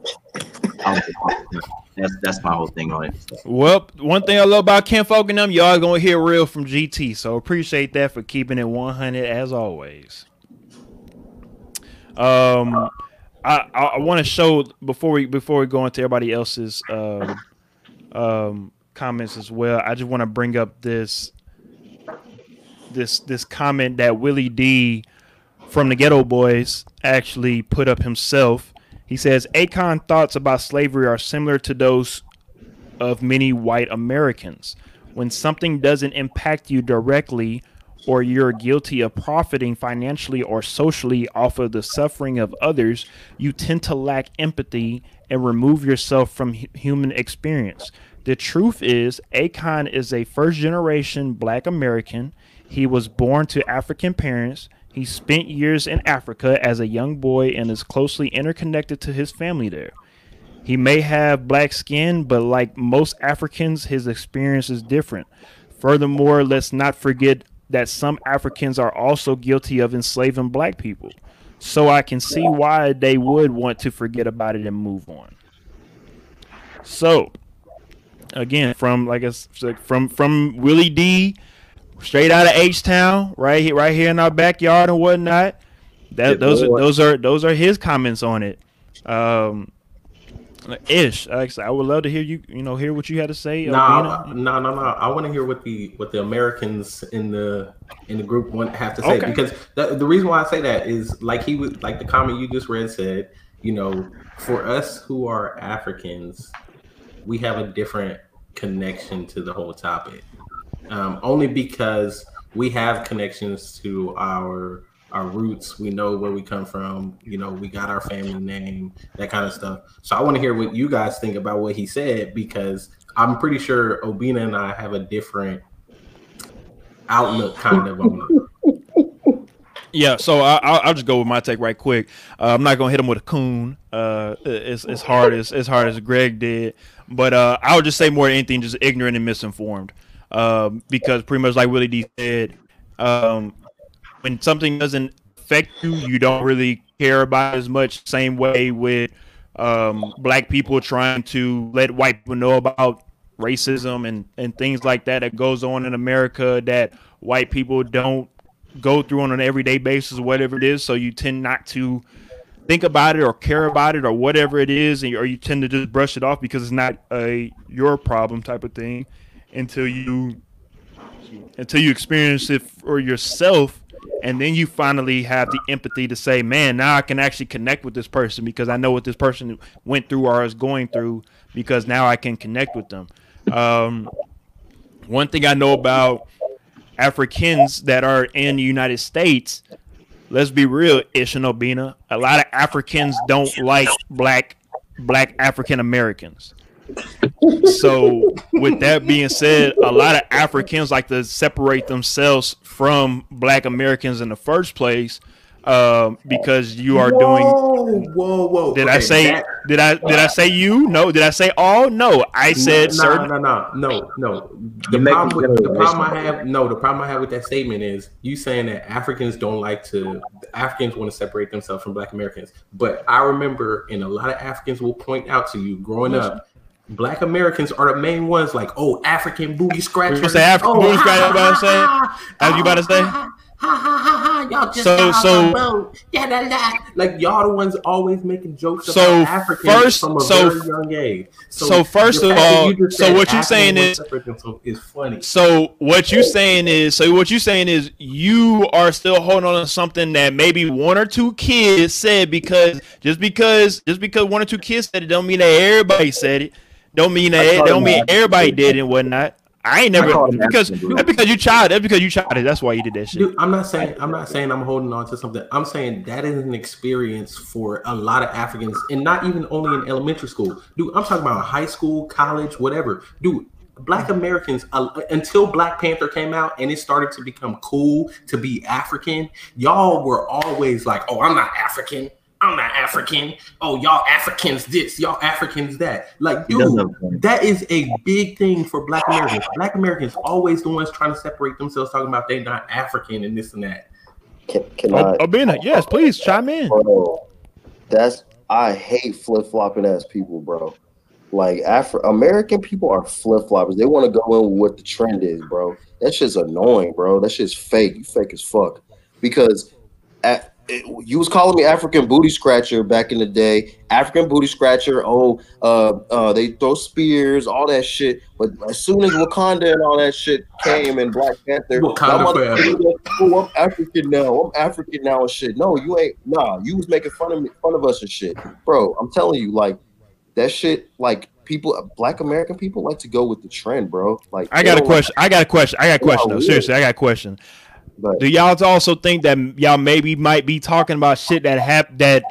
that's that's my whole thing on it. Well, one thing I love about Ken Folk them, y'all gonna hear real from GT. So appreciate that for keeping it 100 as always. Um, I I, I want to show before we before we go into everybody else's um, um comments as well. I just want to bring up this this this comment that Willie D from the Geto Boys actually put up himself. He says Akon thoughts about slavery are similar to those of many white Americans. When something doesn't impact you directly or you're guilty of profiting financially or socially off of the suffering of others, you tend to lack empathy and remove yourself from human experience. The truth is, Akon is a first generation black American. He was born to African parents. He spent years in Africa as a young boy and is closely interconnected to his family there. He may have black skin, but like most Africans, his experience is different. Furthermore, let's not forget that some Africans are also guilty of enslaving black people. So I can see why they would want to forget about it and move on. So, again, from like I s- from from Willie D, straight out of H Town, right here, right here in our backyard and whatnot. That Yeah, those are those are those are his comments on it. Um, Ish, like I said, I would love to hear you. You know, hear what you had to say. No, no, no, no. I want to hear what the what the Americans in the in the group want have to say Okay. because the, the reason why I say that is like he was like the comment you just read said. You know, for us who are Africans, we have a different connection to the whole topic. Um, only because we have connections to our our roots. We know where we come from. You know, we got our family name, that kind of stuff. So I want to hear what you guys think about what he said because I'm pretty sure Obina and I have a different outlook, kind of on it. Yeah, so I, I'll, I'll just go with my take right quick. Uh, I'm not gonna hit him with a coon. Uh, it's hard as as hard as Greg did, but uh, I would just say more than anything, just ignorant and misinformed. Um, because pretty much like Willie D said, um, when something doesn't affect you. You don't really care about as much. Same way with um, black people trying to let white people know about racism and and things like that that goes on in America that white people don't go through on an everyday basis, whatever it is. So you tend not to think about it or care about it or whatever it is, and, or you tend to just brush it off because it's not a your problem type of thing until you until you experience it for yourself and then you finally have the empathy to say man now i can actually connect with this person because i know what this person went through or is going through because now i can connect with them. Um, one thing i know about africans that are in the united states let's be real ishanobina a lot of africans don't like black black african americans so with that being said a lot of africans like to separate themselves from black americans in the first place um, because you are doing Whoa, whoa, whoa. did i say that- did i did i say you no did i say all no i said no, certain no, no, no, no. The You problem, with, the problem I have, no, the problem I have with that statement is you saying that Africans don't like to, Africans want to separate themselves from Black Americans. But I remember, and a lot of Africans will point out to you growing up, Black Americans are the main ones, like, oh, African booty scratchers. You say African oh, booty ha, scratcher, ha, about to say? ha, ha, As you about to say? Y'all just So- so- boat. Yeah, da, da. like y'all the ones always making jokes So, about Africans first- from a so- very young age. so first of all- so what you saying is- is funny. So what you saying is so what you saying is you are still holding on to something that maybe one or two kids said because just because just because one or two kids said it don't mean that everybody said it. Don't mean that don't mean everybody did and whatnot. I ain't never them because that's because you child. That's because you childish. That's why you did that shit. Dude, I'm not saying I'm not saying I'm holding on to something. I'm saying that is an experience for a lot of Africans, and not even only in elementary school. Dude, I'm talking about high school, college, whatever. Dude, Black Americans uh, until Black Panther came out and it started to become cool to be African. Y'all were always like, "Oh, I'm not African." I'm not African. Oh, y'all Africans this, y'all Africans that. Like, dude, have a point. that is a big thing for Black Americans. Black Americans always the ones trying to separate themselves, talking about they're not African and this and that. Can, can Oh, I? oh, Ben, yes, please chime in. Bro, that's I hate flip flopping ass people, bro. Like Afro American people are flip floppers. They want to go in with what the trend is, bro. That shit's annoying, bro. That shit's fake. You fake as fuck. Because at, it, you was calling me African booty scratcher back in the day. African booty scratcher. Oh, uh, uh, they throw spears, all that shit. But as soon as Wakanda and all that shit came and Black Panther, Wakanda y'all forever. oh, I'm African now. I'm African now and shit. No, you ain't. Nah, you was making fun of me, fun of us and shit, bro. I'm telling you, like that shit. Like people, Black American people like to go with the trend, bro. Like I got a don't like- question. I got a question. I got a question. though. Seriously, I got a question. But Do y'all also think that y'all maybe might be talking about shit that hap- that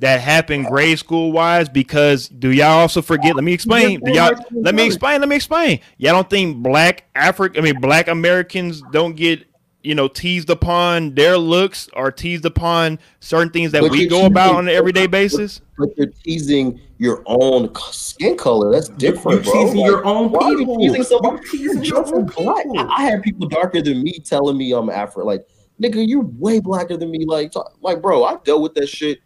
that happened grade school wise? Because do y'all also forget? Let me explain. Do y'all let me explain. Let me explain. Y'all don't think black African, I mean black Americans don't get you know teased upon their looks or teased upon certain things that But we you're go about on an everyday basis? but you're teasing your own skin color. That's different, You're bro. teasing Like, your own why are you people. teasing somebody? You're teasing You're your just own black. people. I I had people darker than me telling me I'm Afro. Like, nigga, you're way blacker than me. Like, talk, like, bro, I dealt with that shit.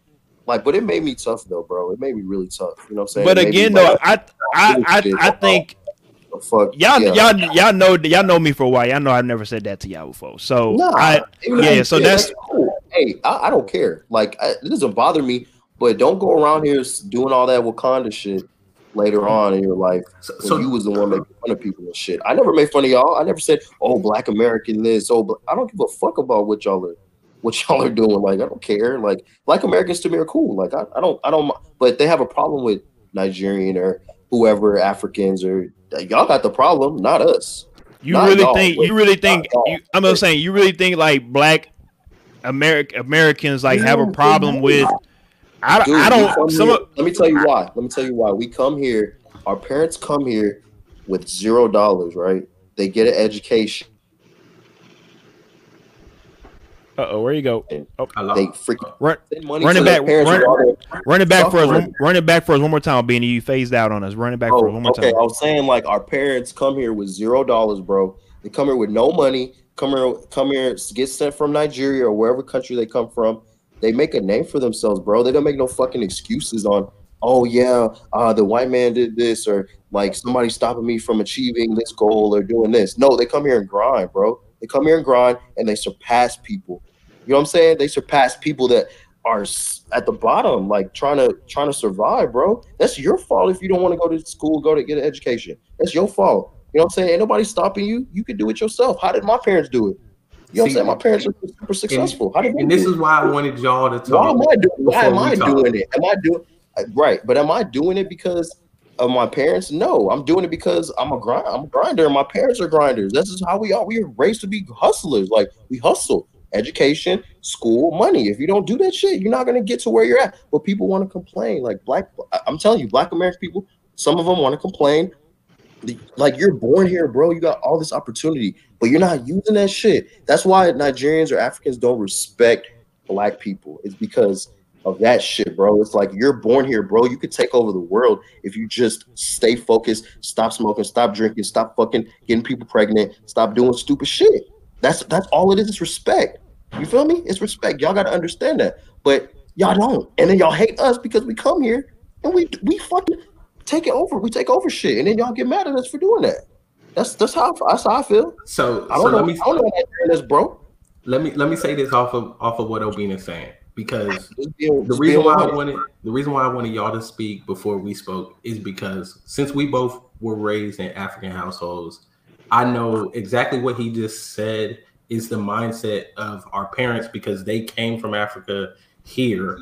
Like, but it made me tough though, bro. It made me really tough. You know what I'm saying? But It me, again, like, though, I I I, I think the fuck, y'all yeah. y'all y'all know y'all know me for a while. Y'all know I've never said that to y'all before. So Nah, I yeah, so did, that's cool. Hey, I, I don't care. Like, I, it doesn't bother me. But don't go around here doing all that Wakanda shit later on in your life. So, so you was the one making fun of people and shit. I never made fun of y'all. I never said, "Oh, Black American this." Oh, bla-" I don't give a fuck about what y'all are, what y'all are doing. Like, I don't care. Like, Black Americans to me are cool. Like, I, I don't, I don't. But they have a problem with Nigerian or whoever Africans or y'all got the problem, not us. You Not really think you really think y'all. I'm just saying you really think like black American Americans like have a problem with I, Dude, I don't some here- of- let me tell you why. Let me tell you why. We come here. Our parents come here with zero dollars, right? They get an education. Uh-oh where you go oh, They freaking run send Run it back, parents run- while run it back for us Suffering. one, run it back for us one more time Beanie you phased out on us run it back for us Oh, one more okay. time I was saying like our parents come here with zero dollars, bro. They come here with no money. come here, come here, get sent from Nigeria or wherever country they come from, they make a name for themselves, bro. They don't make no fucking excuses on, oh yeah, uh, the white man did this or like somebody stopping me from achieving this goal or doing this. No, they come here and grind, bro. They come here and grind and they surpass people. You know what I'm saying? They surpass people that are at the bottom, like trying to trying to survive, bro. That's your fault if you don't want to go to school, go to get an education. That's your fault. You know what I'm saying? Ain't nobody stopping you. You can do it yourself. How did my parents do it? You know what I'm saying? My parents are super successful. How did And do this it? is why I wanted y'all to Why talk. am I doing? Why am I doing it? Am I doing right? But am I doing it because of my parents? No, I'm doing it because I'm a grind. I'm a grinder. My parents are grinders. This is how we are. We are raised to be hustlers. Like we hustle. Education, school, money. If you don't do that shit, you're not gonna get to where you're at. But people want to complain. Like black, I'm telling you, black American people. Some of them want to complain. Like you're born here, bro. You got all this opportunity, but you're not using that shit. That's why Nigerians or Africans don't respect black people. It's because of that shit, bro. It's like you're born here, bro. You could take over the world if you just stay focused, stop smoking, stop drinking, stop fucking getting people pregnant, stop doing stupid shit. That's that's all it is. It's respect. You feel me? It's respect. Y'all gotta understand that. But y'all don't. And then y'all hate us because we come here and we we fucking take it over. We take over shit. And then y'all get mad at us for doing that. That's that's how that's how I feel. So, I don't know. let me I don't know what that is, bro. let me let me say this off of off of what Obina is saying because the reason why I wanted the reason why I wanted y'all to speak before we spoke is because since we both were raised in African households, I know exactly what he just said is the mindset of our parents because they came from Africa here.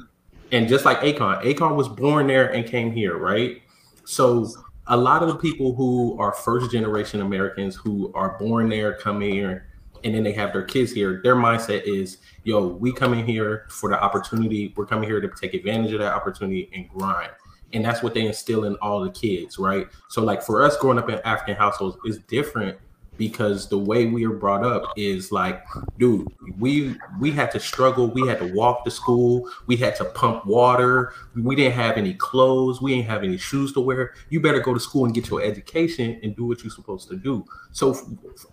And just like Akon, Akon was born there and came here, right? So a lot of the people who are first generation Americans who are born there, come here, and then they have their kids here, their mindset is, yo, we come in here for the opportunity. We're coming here to take advantage of that opportunity and grind. And that's what they instill in all the kids, right? So, like for us growing up in African households is different because the way we are brought up is like, dude, we we had to struggle. We had to walk to school. We had to pump water. We didn't have any clothes. We didn't have any shoes to wear. You better go to school and get your education and do what you're supposed to do. So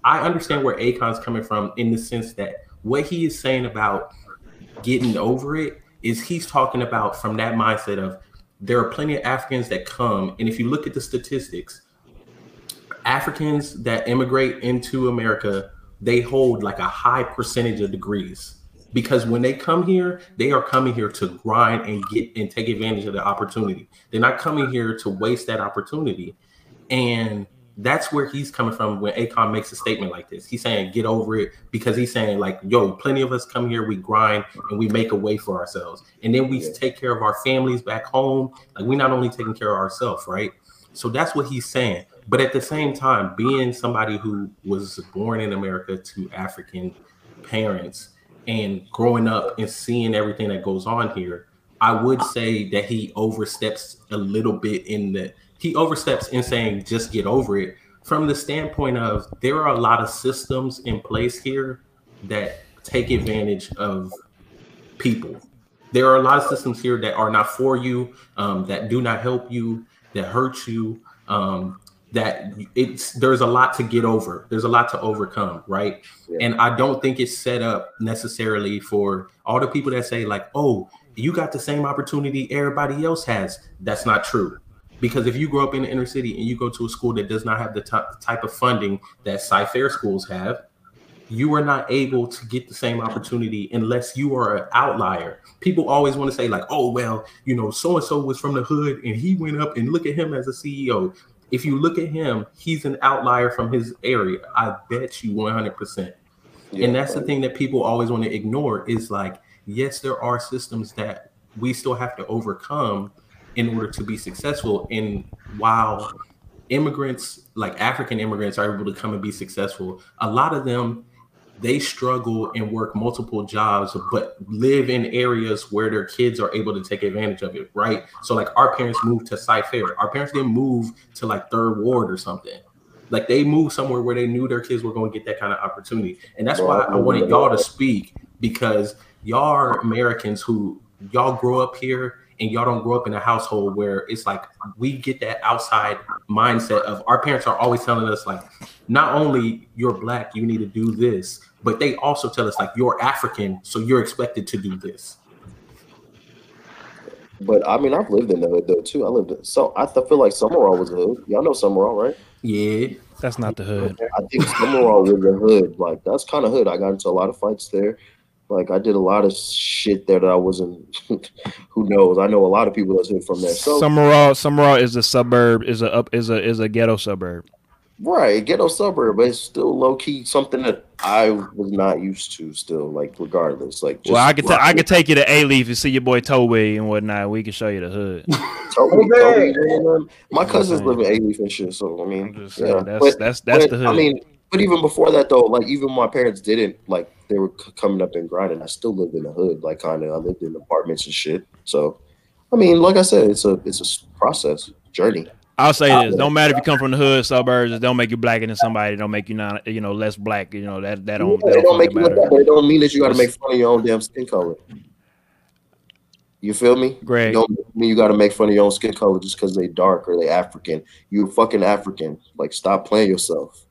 I understand where Akon's coming from in the sense that what he is saying about getting over it is he's talking about from that mindset of there are plenty of Africans that come, and if you look at the statistics, Africans that immigrate into America, they hold like a high percentage of degrees because when they come here, they are coming here to grind and get and take advantage of the opportunity. They're not coming here to waste that opportunity. And that's where he's coming from when Akon makes a statement like this. He's saying, get over it because he's saying, like, yo, plenty of us come here, we grind and we make a way for ourselves. And then we take care of our families back home. Like, we're not only taking care of ourselves, right? So that's what he's saying. But at the same time, being somebody who was born in America to African parents and growing up and seeing everything that goes on here, I would say that he oversteps a little bit in the he oversteps in saying just get over it from the standpoint of there are a lot of systems in place here that take advantage of people. There are a lot of systems here that are not for you, um, that do not help you, that hurt you. Um, that it's there's a lot to get over. There's a lot to overcome, right? Yeah. And I don't think it's set up necessarily for all the people that say like, "Oh, you got the same opportunity everybody else has." That's not true. Because if you grow up in the inner city and you go to a school that does not have the ty- type of funding that Cy-Fair schools have, you are not able to get the same opportunity unless you are an outlier. People always want to say, like, oh, well, you know, so and so was from the hood and he went up and look at him as a CEO. If you look at him, he's an outlier from his area. I bet you 100%. and that's the thing that people always want to ignore is like, yes, there are systems that we still have to overcome in order to be successful. And while immigrants, like African immigrants, are able to come and be successful, a lot of them they struggle and work multiple jobs, but live in areas where their kids are able to take advantage of it, right? So, like our parents moved to Cy-Fair. Our parents didn't move to like Third Ward or something. Like they moved somewhere where they knew their kids were going to get that kind of opportunity, and that's why I wanted y'all to speak because y'all are Americans who y'all grow up here and y'all don't grow up in a household where it's like we get that outside mindset of our parents are always telling us like, not only you're black, you need to do this, but they also tell us like you're African, so you're expected to do this. But I mean, I've lived in the hood though too. I lived in so I th- feel like Summerall was a hood. Y'all know Summerall, right? Yeah, That's not the hood. I think Summerall was the hood. Like that's kind of hood. I got into a lot of fights there. Like I did a lot of shit there that I wasn't. who knows? I know a lot of people that's hood from there. So Summerall, Summerall is a suburb, is a up, is a is a ghetto suburb. Right, ghetto suburb, but it's still low key something that I was not used to. Still, like regardless, like well, I could ta- I could take you to Alief and see your boy Toby and whatnot. We can show you the hood. Toby, Okay. Toby, man, My cousins live in Alief and shit, so I mean, just saying, yeah. that's But- that's that's but, the hood. I mean, but even before that though, like even my parents didn't like they were c- coming up and grinding. I still lived in the hood, like kind of. I lived in apartments and shit. So, I mean, like I said, it's a it's a process journey. I'll say this: don't matter if you come from the hood, suburbs. It don't make you blacker than somebody. It don't make you not, you know, less black. You know that that don't. Yeah, That it don't, don't make you look matter. that, but it don't mean that you got to make fun of your own damn skin color. You feel me? Greg. Don't mean you got to make fun of your own skin color just because they dark or they African. You fucking African. Like, stop playing yourself.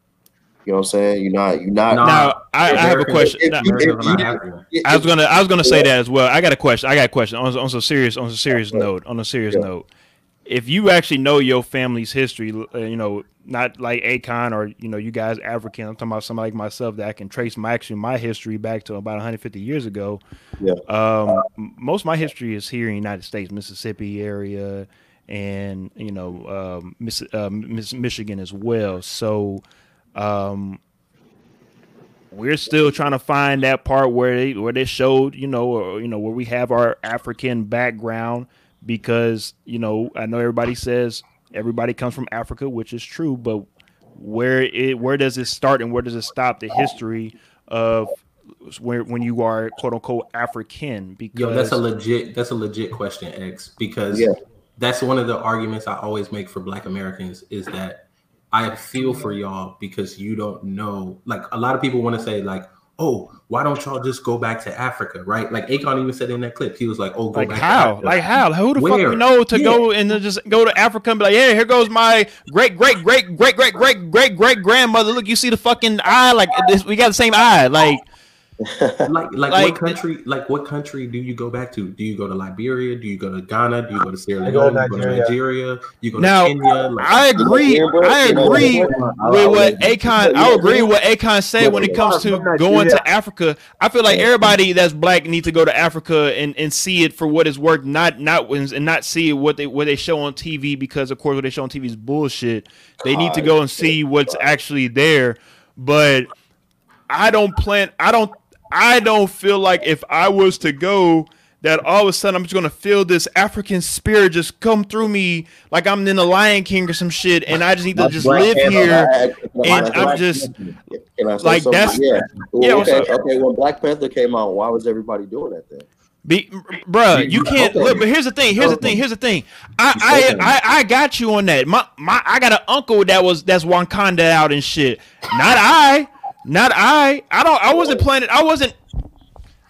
You know what I'm saying? You're not. You're not. Now I, I have a question. If Now, you- Americans are not African. I was gonna I was gonna say that as well. I got a question. I got a question on on some serious on a serious note. On a serious Yeah. note, if you actually know your family's history, uh, you know, not like Akon or you know, you guys African. I'm talking about somebody like myself that I can trace my actually my history back to about 150 years ago. Yeah. Um, most of my history is here in the United States, Mississippi area, and you know, um, Miss, um, Miss Michigan as well. So, um, we're still trying to find that part where they where they showed you know or, you know where we have our African background because you know I know everybody says everybody comes from Africa which is true but where it where does it start and where does it stop the history of where when you are quote unquote African because Yo, that's a legit that's a legit question, X, because Yeah. that's one of the arguments I always make for Black Americans is that I feel for y'all because you don't know. Like a lot of people want to say, like, oh, why don't y'all just go back to Africa, right? Like Akon even said in that clip, he was like, oh, go like back how like how who the fuck Where? we know to Yeah. go and then just go to Africa and be like yeah here goes my great great great great great great great great grandmother look you see the fucking eye like this we got the same eye like like, like, Like- what country? Like, what country do you go back to? Do you go to Liberia? Do you go to Ghana? Do you go to Sierra I go to Leone? Do you go to Nigeria. Nigeria? You go Now, to Kenya? Like, I agree. I agree with what Akon. I agree with what Akon said when it comes to going to Africa. I feel like everybody that's black needs to go to Africa and, and see it for what it's worth, not not and not see what they what they show on TV because of course what they show on TV is bullshit. They need to go and see what's actually there. But I don't plan. I don't. I don't feel like if I was to go, that all of a sudden I'm just gonna feel this African spirit just come through me, like I'm in the Lion King or some shit, and I just need to just live here. and I'm just- like, that's- yeah. yeah, okay, okay. When Black Panther came out, why was everybody doing that then? Be, bruh, you can't Okay. look. But here's the thing. Here's the thing. Here's the thing. I, I, I, I got you on that. My, my, I got an uncle that was that's Wakanda out and shit. Not I. Not I. I don't. I wasn't planning. I wasn't.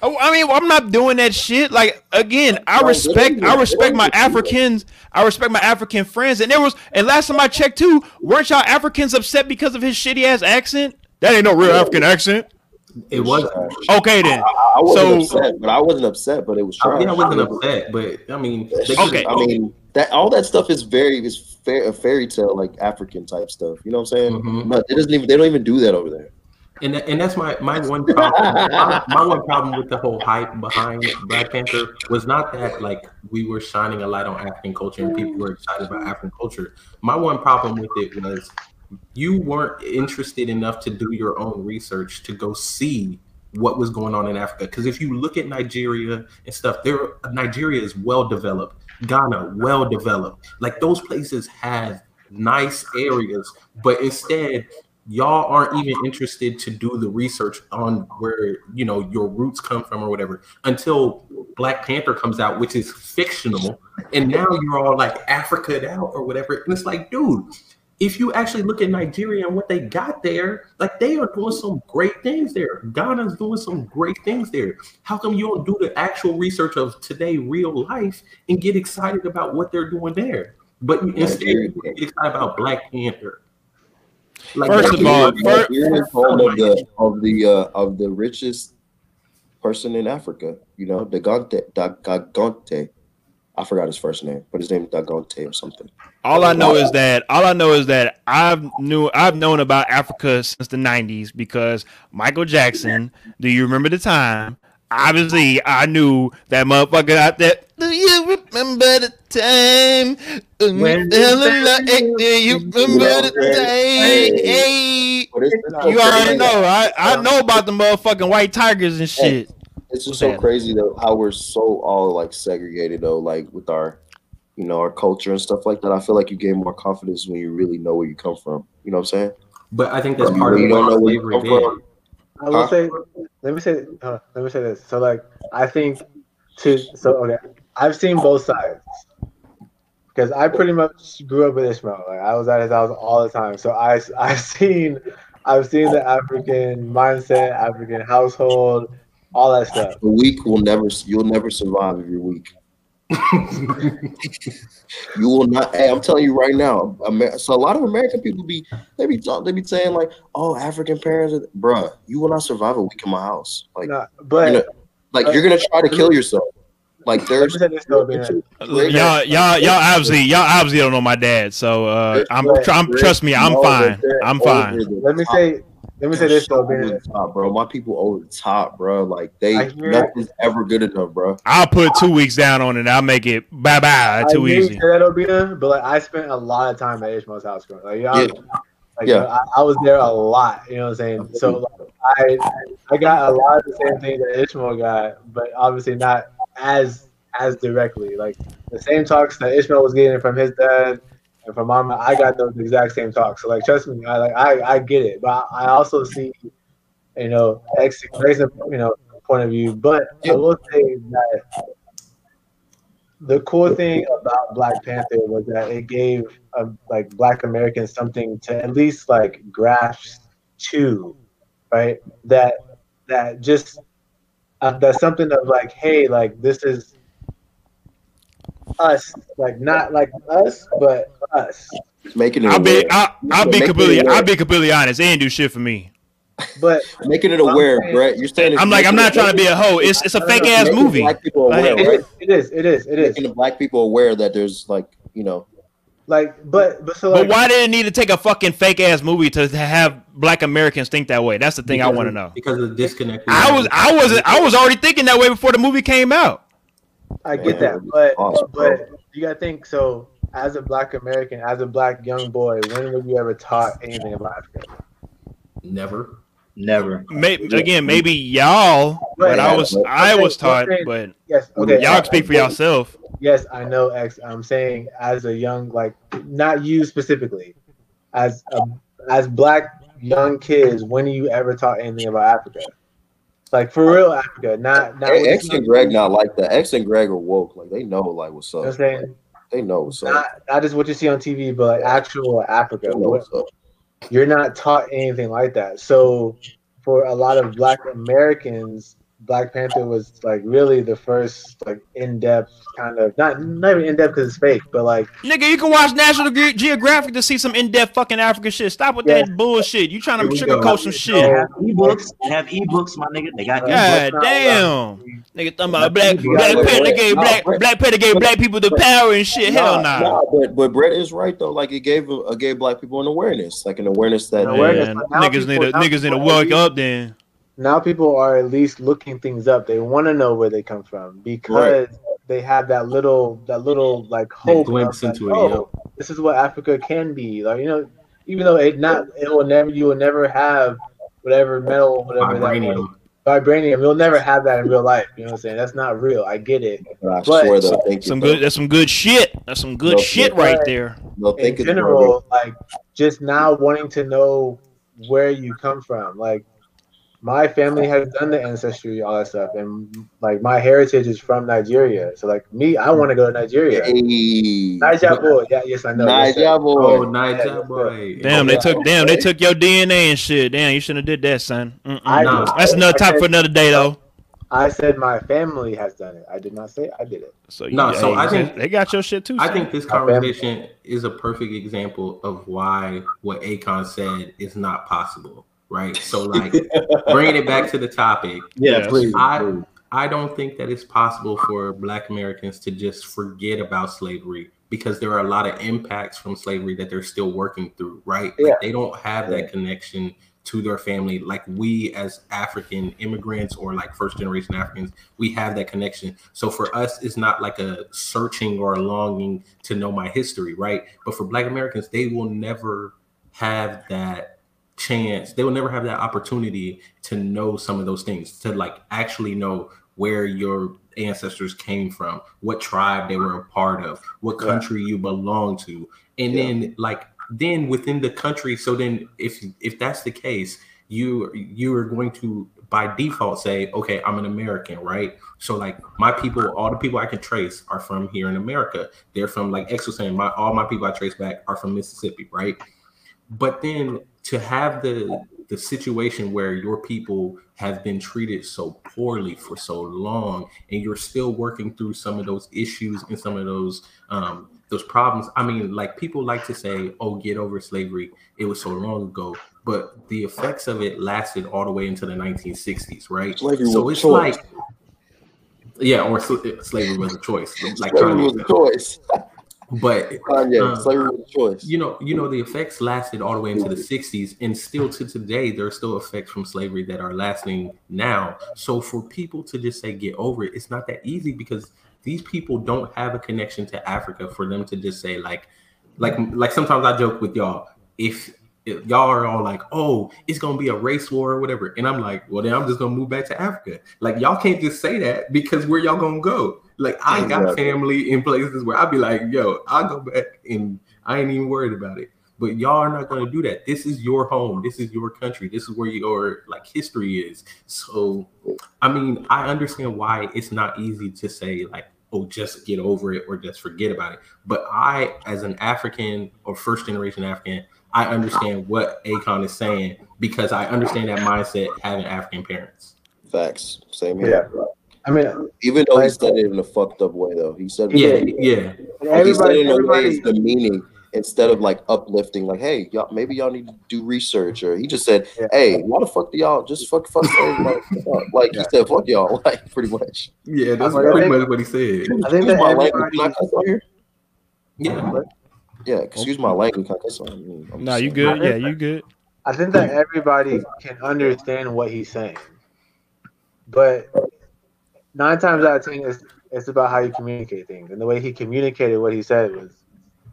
I I mean, I'm not doing that shit. Like again, I respect. I respect my. Africans. I respect my African friends. And there was. And last time I checked too, weren't y'all Africans upset because of his shitty ass accent? That ain't no real African accent. it was. Okay then. I, I wasn't So- upset, but I wasn't upset, but it was I, mean, I wasn't upset, but I mean, they could've- Okay. I mean that all that stuff is very is fair, a fairy tale like African type stuff. You know what I'm saying? Mhm. But it doesn't even they don't even do that over there. And and that's my my one problem. my, my one problem with the whole hype behind Black Panther was not that like we were shining a light on African culture and people were excited about African culture. My one problem with it was you weren't interested enough to do your own research to go see what was going on in Africa. Because if you look at Nigeria and stuff, there Nigeria is well developed. Ghana well developed. Like those places have nice areas, but instead y'all aren't even interested to do the research on where you know your roots come from or whatever until Black Panther comes out, which is fictional, and now you're all like Africa out or whatever. And it's like, dude, if you actually look at Nigeria and what they got there, like they are doing some great things there. Ghana's doing some great things there. How come you don't do the actual research of today, real life, and get excited about what they're doing there? But instead, you get excited about Black Panther. Like, First of all, Nigeria fir- Nigeria is home of the of the uh, of the richest person in Africa. You know, Dangote Dangote. I forgot his first name, but his name is Dangote or something. All I know is that all I know is that I've knew I've known about Africa since the '90s because Michael Jackson. Do you remember the time? Obviously, I knew that motherfucker out there. Do you remember the time? When- Do you remember the time? Hey, But it's, it's you already know. I, I know about the motherfucking white tigers and shit. It's just What's so that? crazy though how we're so all like segregated though, like with our, you know, our culture and stuff like that. I feel like you gain more confidence when you really know where you come from. You know what I'm saying? but I think that's When part of you don't know what where you slavery come did. from. I will Huh? say, let me say, uh, let me say this. So, like, I think to so okay, I've seen both sides because I pretty much grew up with Ishmael. Like, I was at his house all the time, so I I've seen I've seen the African mindset, African household, all that stuff. The weak will never you'll never survive if you're weak. You will not. Hey, I'm telling you right now. Amer- So a lot of American people be they be talk, they be saying like, "Oh, African parents, are, bruh, you will not survive a week in my house." Like, No, but you know, like you're gonna try to kill yourself. Like there's say this. Y'all, y'all, y'all obviously, y'all obviously don't know my dad. So uh, I'm, tr- I'm trust me, I'm fine. I'm fine. Let me say let me say this though, over Bina. the top, bro. My people over the top, bro. Like they I hear- nothing's ever good enough, bro. I'll put two weeks down on it. I'll make it bye bye. I Too hear you easy. say that, Obina, but like I spent a lot of time at Ishmael's house growing. Like, yeah, Yeah. like Yeah. I, I was there a lot. You know what I'm saying? So like, I I got a lot of the same things that Ishmael got, but obviously not as as directly. Like the same talks that Ishmael was getting from his dad and from mama, I got those exact same talks. So like, trust me, I like I I get it, but I also see, you know, ex you know point of view. But I will say that the cool thing about Black Panther was that it gave uh, like Black Americans something to at least like grasp to, right? That that just uh, that's something of like, hey, like this is us, like not like us, but us. Making it I'll be. I'll, I'll be Make completely. I'll be completely honest. They didn't do shit for me. But making it aware, Brett. You're saying I'm like, I'm not trying to be a hoe. It's, it's a fake ass movie. Black people aware, Like, it right? it is, it is, it is. Making the black people aware that there's like, you know, Like, but but so But like, why did it need to take a fucking fake ass movie to, to have Black Americans think that way? That's the thing I want to know. because of the disconnect. I have. was, I wasn't, I was already thinking that way before the movie came out. I get Man, that, but awesome, but you gotta think. So, as a Black American, as a Black young boy, when were you ever taught anything about Africa? never. Never. Maybe again, maybe y'all, but I was, I was taught, but Yes, okay. y'all can speak for yourself. Yes, I know. X. I'm saying as a young, like, not you specifically, as a, as Black young kids, when are you ever taught anything about Africa? Like for real, Africa, not not. what X and Greg not like that. X and Greg are woke. Like they know like what's You know up. what I'm saying? They know what's up. Not, not just what you see on TV, but like actual Africa. know what's up. You're not taught anything like that. So for a lot of black Americans, Black Panther was like really the first like in-depth kind of not not even in-depth because it's fake, but like Nigga, you can watch National Ge- Geographic to see some in-depth fucking African shit. Stop with Yeah. that bullshit. You trying to Here we go. sugarcoat some They shit. have ebooks. They have ebooks, my nigga. They got ebooks. God not damn. Nigga talking about black Black Panther gave Nah, Black Brett- Black Panther gave black people the power and shit. Hell nah. nah, but but Brett is right though. Like it gave it gave black people an awareness, like an awareness that An awareness. Man, but now niggas need to niggas need to wake at up then. Now people are at least looking things up. They want to know where they come from because they have that little that little like hope glimpse of, like, into it, oh, this is what Africa can be. Like you know, even though it not it will never you will never have whatever metal whatever that was. Vibranium. vibranium. You'll never have that in real life. You know what I'm saying? That's not real. I get it. but I But- swear they'll Some it, good that's some good shit. That's some good No, shit but- right there. They'll In think it's general, like just now wanting to know where you come from. Like my family has done the ancestry, all that stuff, and like my heritage is from Nigeria. So like me, I want to go to Nigeria. Hey, Nigeria boy, yeah, yes I know. yes, sir. Nigeria boy. Oh, Yeah, Niger yeah. boy. Damn, they took damn, they took your DNA and shit. Damn, you shouldn't have did that, son. I- Nah. That's another I topic for another day though. I said my family has done it. I did not say I did it. So No, you- so I think- they got your shit too. I son. think this conversation is a perfect example of why what Akon said is not possible, right? So, like, bringing it back to the topic, Yeah, Yes. please. I please. I don't think that it's possible for Black Americans to just forget about slavery because there are a lot of impacts from slavery that they're still working through, right? Like, Yeah. they don't have Yeah. that connection to their family like we as African immigrants or like first generation Africans, we have that connection. So for us, it's not like a searching or a longing to know my history, right? But for Black Americans, they will never have that chance. They will never have that opportunity to know some of those things, to like actually know where your ancestors came from, what tribe they were a part of, what country you belong to. And Yeah. then like then within the country, so then if if that's the case, you you are going to by default say, okay, I'm an American, right? So like my people, all the people I can trace are from here in America. They're from like X was saying, my all my people I trace back are from Mississippi, right? But then to have the the situation where your people have been treated so poorly for so long, and you're still working through some of those issues and some of those um, those problems. I mean, like people like to say, "Oh, get over slavery. It was so long ago," but the effects of it lasted all the way into the 1960s, right? Slavery so it's choice. like, yeah, or sl- slavery was a choice, like slavery was a choice. But Kanye, um, slavery was a choice. you know, you know, the effects lasted all the way into the 60s, and still to today, there are still effects from slavery that are lasting now. So for people to just say get over it, it's not that easy because these people don't have a connection to Africa for them to just say like, like, like sometimes I joke with y'all if. if y'all are all like, oh, it's gonna be a race war or whatever, and I'm like, well, then I'm just gonna move back to Africa. Like, y'all can't just say that because where y'all gonna go? Like, I got family in places where I'd be like, yo, I'll go back and I ain't even worried about it. But y'all are not going to do that. This is your home. This is your country. This is where your like history is. So, I mean, I understand why it's not easy to say like, oh, just get over it or just forget about it. But I, as an African or first generation African, I understand what Akon is saying because I understand that mindset having African parents. Facts. Same here. I mean, Even though he said it in a fucked up way, though, he said Yeah, he yeah. said everybody, it in a way everybody, it's demeaning instead of like uplifting. Like, hey, y'all, maybe y'all need to do research. Or he just said, Yeah. hey, why the fuck do y'all just fuck fuck like, like he said, fuck y'all, like pretty much. Yeah, that's Well, I pretty think- much what he said. I think that my language. everybody. Can I cuss on here? Yeah. Yeah, excuse my language. Can I cuss? I'm No, just you good? Yeah, think- you good. I think that everybody can understand what he's saying, but nine times out of ten, it's, it's about how you communicate things, and the way he communicated what he said was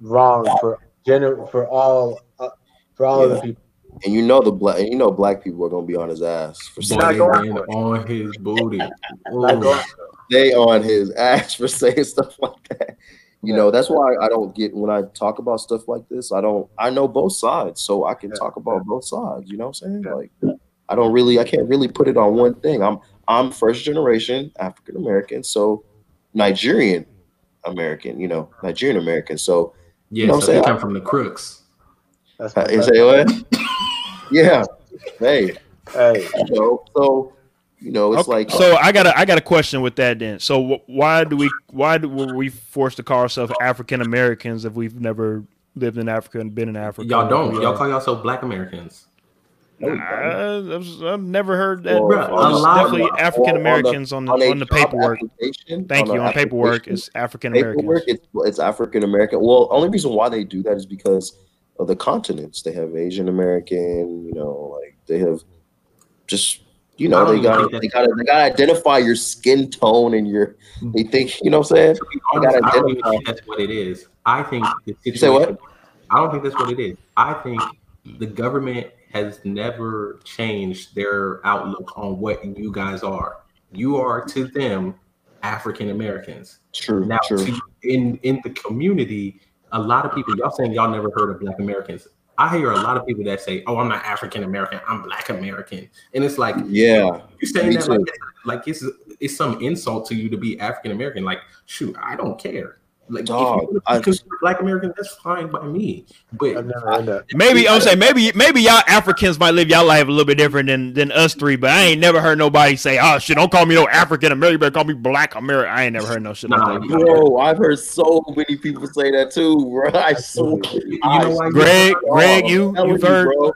wrong for general for all uh, for all of the people. And you know the black, and you know black people are gonna be on his ass for saying not going for on his booty. Not Ooh. going- they on his ass for saying stuff like that. You Yeah. know, that's why I don't get when I talk about stuff like this. I don't. I know both sides, so I can Yeah. talk about both sides. You know what I'm saying? Yeah. Like, I don't really. I can't really put it on one thing. I'm I'm first generation African American, so Nigerian American. You know, Nigerian American. So Yeah, know what so I'm he saying? come from the crooks. That's uh, is that what? yeah. Hey. Hey, You know, so you know, it's Okay, like so I got a I got a question with that then. So wh- why do we why do were we forced to call ourselves African Americans if we've never lived in Africa and been in Africa? Y'all don't. Y'all are- call yourself Black Americans. Nah, I've, I've never heard that. Well, before. a It's definitely African Americans on the on a on the paperwork. application, Thank you. On paperwork, application, it's African paperwork Americans. it's, it's african american well only reason why they do that is because of the continents they have asian american you know like they have just you know they got they got to they got to identify your skin tone and your they think you know what i'm saying I honest, gotta I don't even identify. think that's what it is. I think the You say what? I don't think that's what it is. I think the government has never changed their outlook on what you guys are. You are to them African Americans. true Now, true to, in in the community, a lot of people y'all saying y'all never heard of Black Americans. I hear a lot of people that say, "Oh, I'm not African American. I'm Black American," and it's like yeah you saying that like, like it's it's some insult to you to be African American. Like, shoot, I don't care. Like, Dog, if you I- Black American, that's fine by me. But I've never heard that. Maybe I'm saying maybe maybe y'all Africans might live y'all life a little bit different than than us three, but I ain't never heard nobody say, "Oh shit, don't call me no African American, better call me Black American." I ain't never heard no shit Nah, like that. Bro, I've heard so many people say that too, bro. I so you know why? Greg, oh, Greg, you I'm telling you've heard. bro.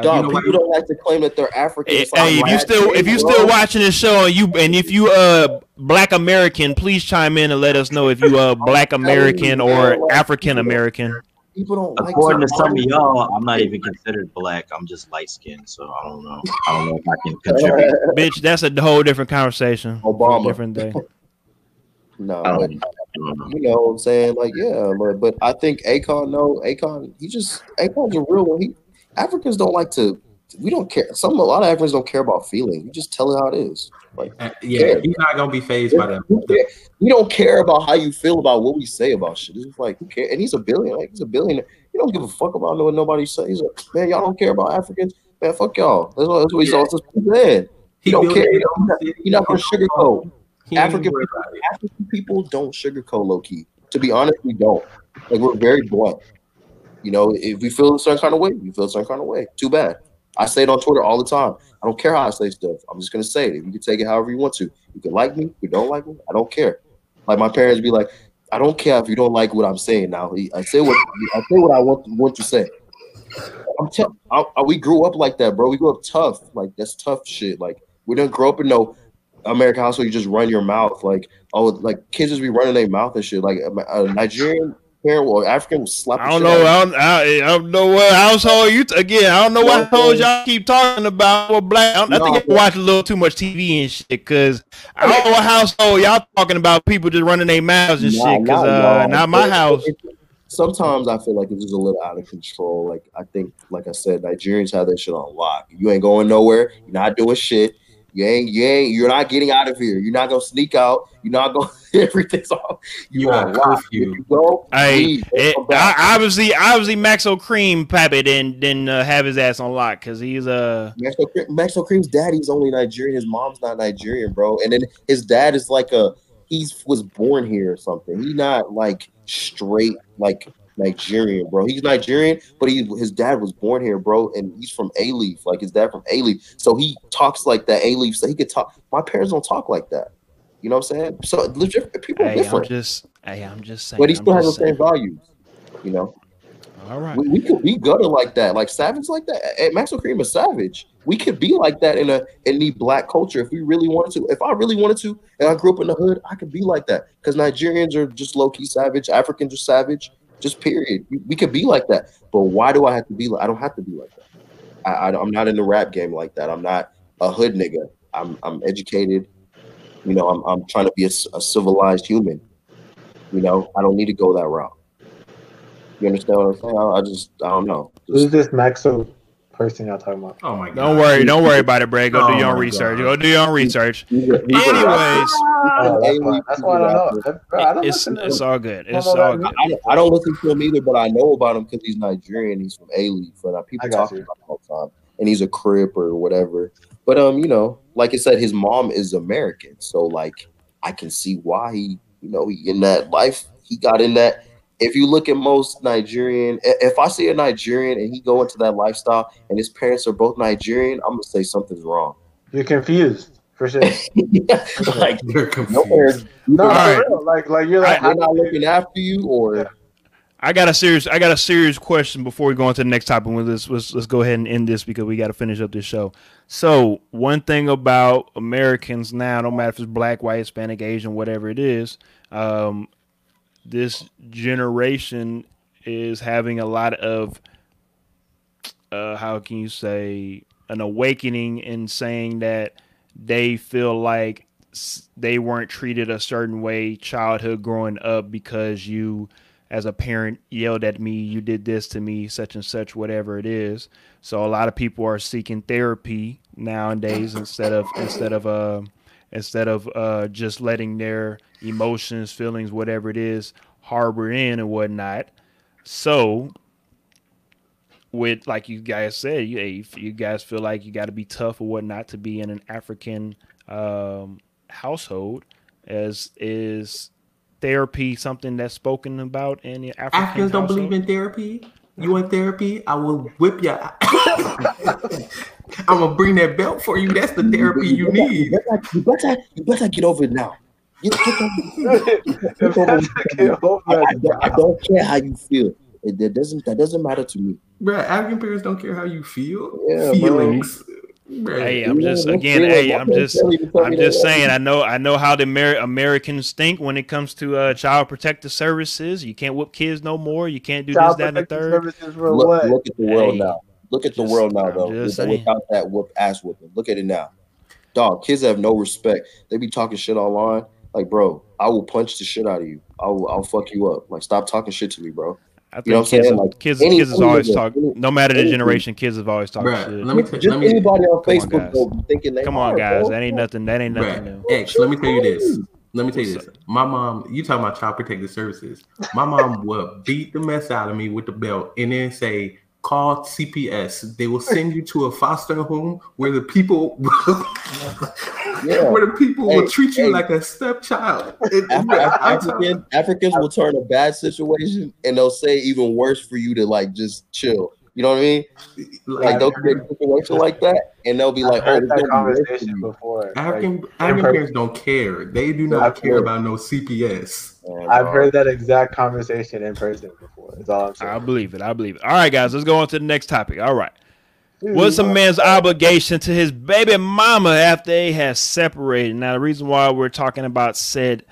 Dog, you know why- people don't like to claim that they're African. Hey, It's like hey, if you black still if you still watching this show and you and if you uh Black American, please chime in and let us know if you uh Black American or African American. people don't like According to some of y'all, I'm not even considered black. I'm just light skinned, so I don't know. I don't know if I can contribute. Bitch, that's a whole different conversation. for a Obama. different day. No, I but don't, I don't know. you know what I'm saying? Like, yeah, but, but I think Akon, no, Akon, he just Akon's a real one. He Africans don't like to we don't care. Some a lot of Africans don't care about feeling. You just tell it how it is. Like Uh, yeah, he's not gonna be phased by that. we don't care about how you feel about what we say about shit. It's just like who care? And he's a billion. Like he's a billionaire. He don't give a fuck about what nobody says. Like, man, y'all don't care about Africans. Man, fuck y'all. That's what, that's what he's all just saying. He don't care. his He own don't- he not gonna sugarcoat. African people. African people don't sugarcoat low key. To be honest, we don't. Like we're very blunt. You know, if we feel a certain kind of way, we feel a certain kind of way. Too bad. I say it on Twitter all the time. I don't care how I say stuff. I'm just gonna say it. You can take it however you want to. You can like me, you don't like me. I don't care. Like my parents be like, I don't care if you don't like what I'm saying. Now I say what I say what I want want to say. I'm tough. I, I- we grew up like that, bro. We grew up tough. Like that's tough shit. Like we didn't grow up in no American household. You just run your mouth. Like oh, like kids just be running their mouth and shit. Like a, a Nigerian or African will slap. I don't know. I don't, I, I don't know what household you t- again. I don't know what household y'all keep talking about. What black? I, I No, think I watch a little too much TV and shit. Because I don't know what household y'all talking about. People just running their mouths and Nah, shit. Because not uh, not my It- house. it- sometimes I feel like it's just a little out of control. Like I think, like I said, Nigerians have that shit on lock. You ain't going nowhere. You're not doing shit. You ain't. You ain't. You're not getting out of here. You're not gonna sneak out. You're not going. Everything's off. You, You on got lock. If curfew. you go, Hey, it. I, obviously, obviously, Maxo Kream Pappy didn't didn't uh, have his ass on lock because he's uh Maxo, Cre- Maxwell Kream's daddy's only Nigerian. His mom's not Nigerian, bro. And then his dad is like a he's was born here or something. He's not like straight like Nigerian, bro. He's Nigerian, but he his dad was born here, bro, and he's from Alief, like his dad from Alief. So he talks like that Alief. So he could talk. My parents don't talk like that. You know what I'm saying? So people are hey, I'm different, just hey, I'm just saying. but he I'm still has the same values. You know. All right. We, we could be gutter like that, like savage like that. Hey, Maxwell Kream is savage. We could be like that in a in the black culture if we really wanted to. If I really wanted to, and I grew up in the hood, I could be like that. Because Nigerians are just low key savage, Africans are savage. Just period. We, we could be like that. But why do I have to be like? I don't have to be like that. I, I I'm not in the rap game like that. I'm not a hood nigga. I'm I'm educated. You know, I'm I'm trying to be a civilized human. You know, I don't need to go that route. You understand what I'm saying? I, I just I don't know. Who's this Maxo person y'all talking about? Oh my god! Don't worry, don't worry about it, Brad. Go do Oh your own research. God. Go do your own research. he's a- he's Anyways. Oh, that's, why, that's why I don't know. Bro, I don't it's it's all good. It's all good. I, don't- I don't listen to him either, but I know about him because he's Nigerian. He's from Alief, but uh, people talk you. about him all the time, and he's a Crip or whatever. But um, you know, like I said, his mom is American, so like I can see why he, you know, he in that life. He got in that. If you look at most Nigerian, if I see a Nigerian and he go into that lifestyle, and his parents are both Nigerian, I'm gonna say something's wrong. You're confused for sure. like You're confused. parents, No, All for right. real. Like, like you're like, they're not looking after you, or Yeah. I got a serious I got a serious question before we go on to the next topic. Let's let's, let's go ahead and end this because we got to finish up this show. So one thing about Americans now, no matter if it's black, white, Hispanic, Asian, whatever it is, um, this generation is having a lot of uh, how can you say an awakening in saying that they feel like they weren't treated a certain way childhood growing up because you as a parent yelled at me you did this to me such and such whatever it is. So a lot of people are seeking therapy nowadays instead of instead of uh instead of uh just letting their emotions feelings whatever it is harbor in and whatnot. So with like you guys said, you you guys feel like you got to be tough or whatnot to be in an African um, household, as is therapy something that's spoken about in the African Africans don't household? believe in therapy. You want therapy? I will whip you. I'm gonna bring that belt for you. That's the therapy you better- need. You better, you better, you better get over it now. You get over it. If that's the whole I, I don't, care how you feel. It, that doesn't that doesn't matter to me. Bruh, African parents don't care how you feel. Yeah. Feelings. Bruh. Hey, I'm just again. Hey. I'm just. can't Kelly tell I'm just saying. I know. I know how the Amer- Americans think when it comes to uh, child protective services. You can't whoop kids no more. You can't do Child this, that, and the third. Look, look at the world Hey, now. Look at the just- world now, I'm though. just saying. Without that whoop ass whooping. Look at it now. Dog, kids have no respect. They be talking shit online. Like, bro, I will punch the shit out of you. I'll I'll fuck you up. Like, stop talking shit to me, bro. I think You know what I'm kids, saying? Like, kids, any- kids has any always nigga, talked. any- No matter the generation, kids have always talked Bruh, shit. let me t- Just let me anybody on Come on, Facebook guys. thinking they Come on, hard, guys. bro. That ain't nothing. That ain't nothing Bruh, new. X, let me tell you this. Let me tell you this. My mom, you talking about child protective services. My mom would beat the mess out of me with the belt and then say, call CPS. They will send you to a foster home where the people Yeah. where the people will treat you hey. like a stepchild. It- Af- bruh, Af- I'm telling- African, Africans will turn a bad situation and they'll say even worse for you to like just chill. You know what I mean? Like like, they'll create a situation like that and they'll be like, I've "Oh, heard it's that gonna be worse for conversation before. African Like, African person- parents don't care. They do not I've care heard. about no CPS. Man, I've dog. heard that exact conversation in person before. That's all I'm saying. I believe it. I believe it. All right, guys. Let's go on to the next topic. All right. What's a man's obligation to his baby mama after they have separated? Now, the reason why we're talking about said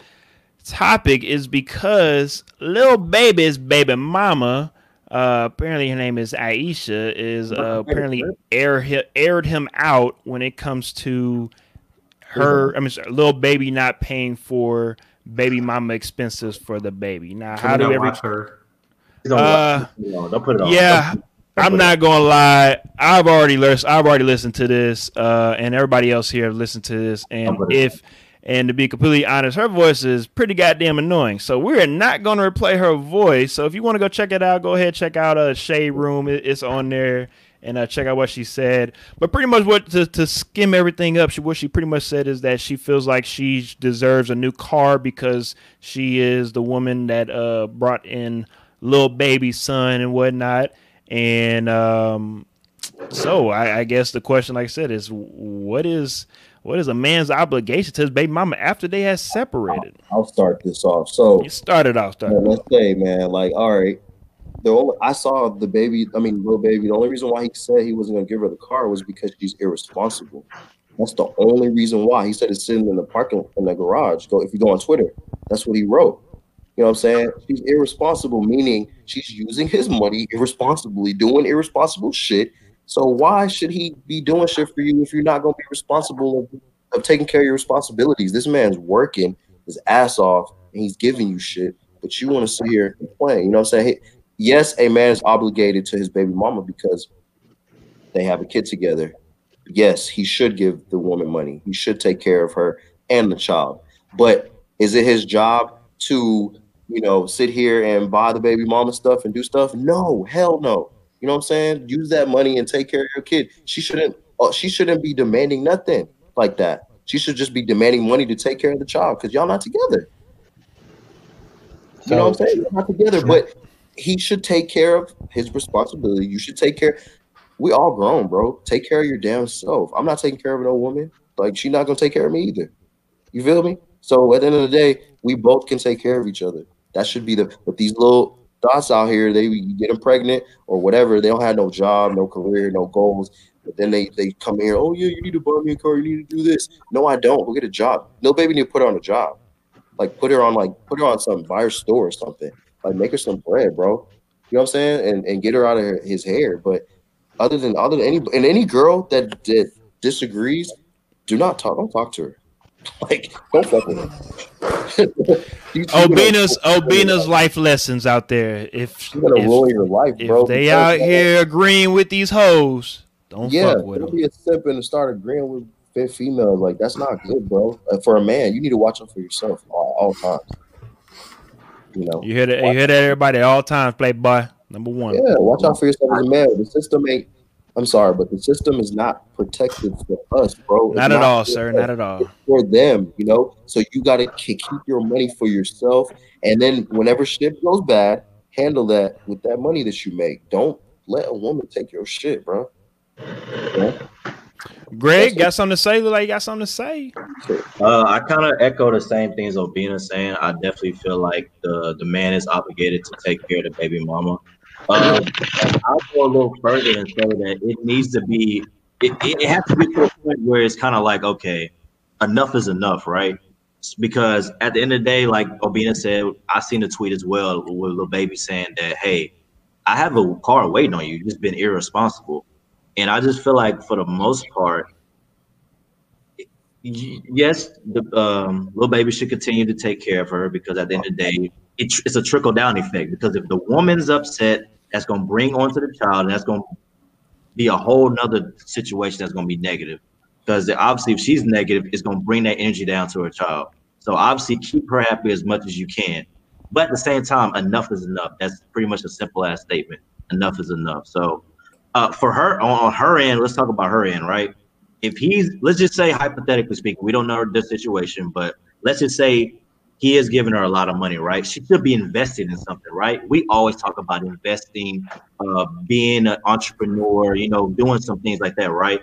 topic is because Lil Baby's baby mama, uh, apparently her name is Aisha, is uh, apparently air aired him out when it comes to her. I mean, Lil Baby not paying for baby mama expenses for the baby. Now, how do every watch her? Don't, Uh, put it on. don't put it on. yeah, I'm not gonna lie. I've already listened. I've already listened to this, uh, and everybody else here have listened to this. And if and to be completely honest, her voice is pretty goddamn annoying. So we're not gonna replay her voice. So if you want to go check it out, go ahead check out uh, Shade Room. It's on there. And uh, check out what she said. But pretty much what to, to skim everything up, she, what she pretty much said is that she feels like she deserves a new car because she is the woman that uh, brought in Lil Baby son and whatnot. And um, so I, I guess the question, like I said, is what is what is a man's obligation to his baby mama after they have separated? I'll start this off. So You started off, started. let's say, man, like, all right. The only, I saw the baby, I mean, Lil Baby. The only reason why he said he wasn't gonna give her the car was because she's irresponsible. That's the only reason why. He said it's sitting in the parking in the garage. Go if you go on Twitter, that's what he wrote. You know what I'm saying? She's irresponsible, meaning she's using his money irresponsibly, doing irresponsible shit. So why should he be doing shit for you if you're not gonna be responsible of, of taking care of your responsibilities? This man's working his ass off and he's giving you shit, but you want to sit here and complain. You know what I'm saying? Yes, a man is obligated to his baby mama because they have a kid together. Yes, he should give the woman money. He should take care of her and the child. But is it his job to, you know, sit here and buy the baby mama stuff and do stuff? No, hell no. You know what I'm saying? Use that money and take care of your kid. She shouldn't. Uh, she shouldn't be demanding nothing like that. She should just be demanding money to take care of the child because y'all not together. You know what I'm saying? You're not together, but he should take care of his responsibility. You should take care. We all grown, bro. Take care of your damn self. I'm not taking care of no woman. Like she's not gonna take care of me either. You feel me? So at the end of the day, we both can take care of each other. That should be the. But these little dots out here, they get them pregnant or whatever. They don't have no job, no career, no goals. But then they they come here. Oh yeah, you need to buy me a car. You need to do this. No, I don't. Go get a job. No baby need to put her on a job. Like put her on like put her on some buy her store or something. Like make her some bread, bro. You know what I'm saying? And and get her out of his hair. But other than other than any and any girl that that disagrees, do not talk. Don't talk to her. Like don't fuck with you Obina's Obina's life lessons out there. If You're gonna if, ruin your life, if bro. they out here agreeing with these hoes, don't yeah, fuck with them. be a simp and start agreeing with fit females. Like that's not good, bro. Uh, for a man, you need to watch out for yourself all, all times. You know, You hear that? You hear that? Everybody, at all times, play by number one. yeah, watch out for yourself as a man. The system ain't. I'm sorry, but the system is not protected for us, bro. It's Not at all, sir. us. Not at all. It's for them, you know. So you got to keep your money for yourself, and then whenever shit goes bad, handle that with that money that you make. Don't let a woman take your shit, bro. Yeah. Greg got something to say. Look like you got something to say. Uh, I kind of echo the same things Obina saying. I definitely feel like the the man is obligated to take care of the baby mama. Um, I'll go a little further and say that it needs to be. It, it, has to be to a point where it's kind of like okay, enough is enough, right? Because at the end of the day, like Obina said, I seen a tweet as well with Lil Baby saying that, hey, I have a car waiting on you. You've just been irresponsible. And I just feel like for the most part, yes, the um, Lil Baby should continue to take care of her because at the end of the day, it, it's a trickle down effect. Because if the woman's upset, that's going to bring onto the child, and that's going to be a whole nother situation that's going to be negative. Because obviously, if she's negative, it's going to bring that energy down to her child. So obviously, keep her happy as much as you can. But at the same time, enough is enough. That's pretty much a simple ass statement. Enough is enough. So uh, for her on, on her end, let's talk about her end, right? If he's let's just say hypothetically speaking, we don't know the situation, but let's just say he is giving her a lot of money, right? She should be invested in something, right? We always talk about investing, uh, being an entrepreneur, you know, doing some things like that, right?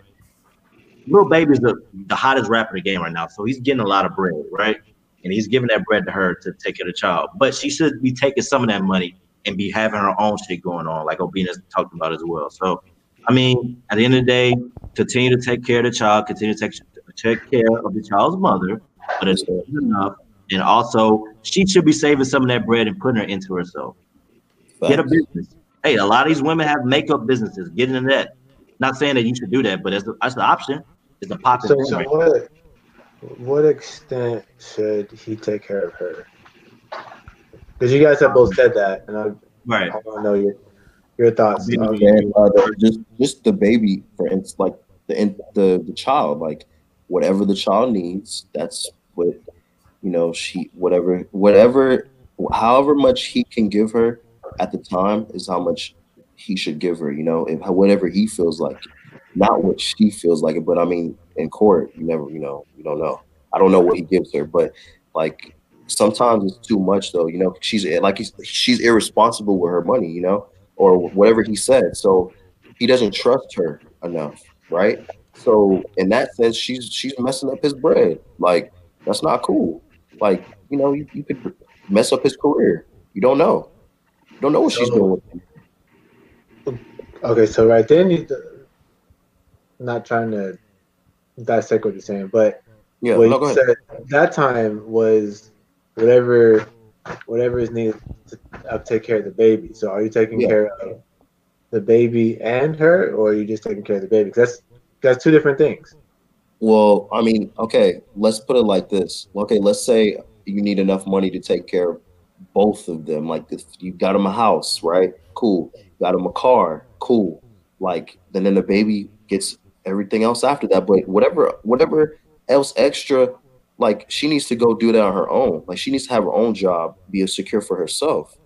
Lil Baby's the, the hottest rapper in the game right now, so he's getting a lot of bread, right? And he's giving that bread to her to take care of the child. But she should be taking some of that money and be having her own shit going on, like Obina's talked about as well. So, I mean, at the end of the day, continue to take care of the child, continue to take take care of the child's mother, but it's not enough. And also, she should be saving some of that bread and putting her into herself. Get a business. Hey, a lot of these women have makeup businesses. Get into that. Not saying that you should do that, but that's the, that's the option. It's a So, popular so thing. what, what extent should he take care of her? Because you guys have both said that, and I, Right. I want to know your your thoughts. Yeah. And uh, the, just just the baby, for instance, like the the the child, like whatever the child needs, that's what you know. She whatever whatever however much he can give her at the time is how much he should give her. You know, if whatever he feels like, not what she feels like it. But I mean, in court, you never, you know, you don't know. I don't know what he gives her, but like sometimes it's too much though. You know, she's like he's, she's irresponsible with her money. You know, or whatever he said. So he doesn't trust her enough, right? So in that sense, she's she's messing up his bread. Like that's not cool. Like you know, you, you could mess up his career. You don't know. You don't know what she's doing. Okay, so right then, you, not trying to dissect what you're saying, but Yeah, what no, you said that time was whatever whatever is needed to uh, take care of the baby. So are you taking Yeah. care of the baby and her, or are you just taking care of the baby? that's that's two different things. Well, I mean, okay, let's put it like this. Okay, let's say you need enough money to take care of both of them. Like if you got them a house, right? Cool. Got them a car, cool. Like then then the baby gets everything else after that. But whatever whatever else extra, like she needs to go do that on her own. Like she needs to have her own job, be secure for herself.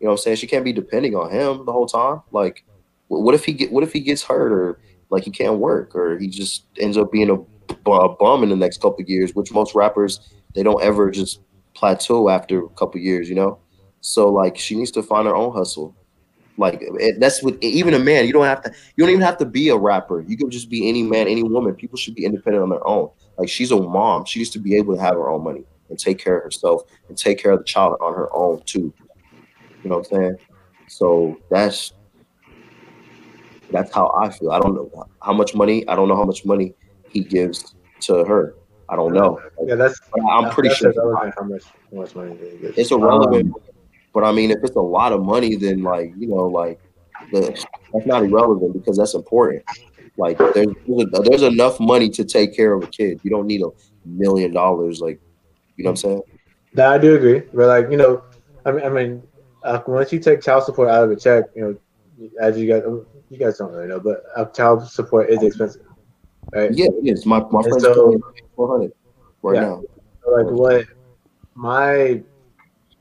You know what I'm saying? She can't be depending on him the whole time. Like, what if he get what if he gets hurt or like he can't work or he just ends up being a, a bum in the next couple years, which most rappers they don't ever just plateau after a couple years, you know. So like she needs to find her own hustle. Like that's with even a man. You don't have to. You don't even have to be a rapper. You can just be any man, any woman. People should be independent on their own. Like she's a mom. She needs to be able to have her own money and take care of herself and take care of the child on her own too. You know what I'm saying? So that's that's how I feel. I don't know how much money. I don't know how much money he gives to her. I don't know. Yeah, that's. I'm that's- pretty that's sure irrelevant how much how much money they get. it's irrelevant. But I mean, if it's a lot of money, then like you know, like the, that's not irrelevant because that's important. Like there's there's, there's enough money to take care of a kid. You don't need a million dollars. Like you know what I'm saying? That I do agree. But like you know, I mean, I mean, uh, once you take child support out of a check, you know, as you guys, you guys don't really know, but uh, child support is expensive, right? Yeah, it is. My my friend's so- paying four hundred right Yeah. now. So, like what my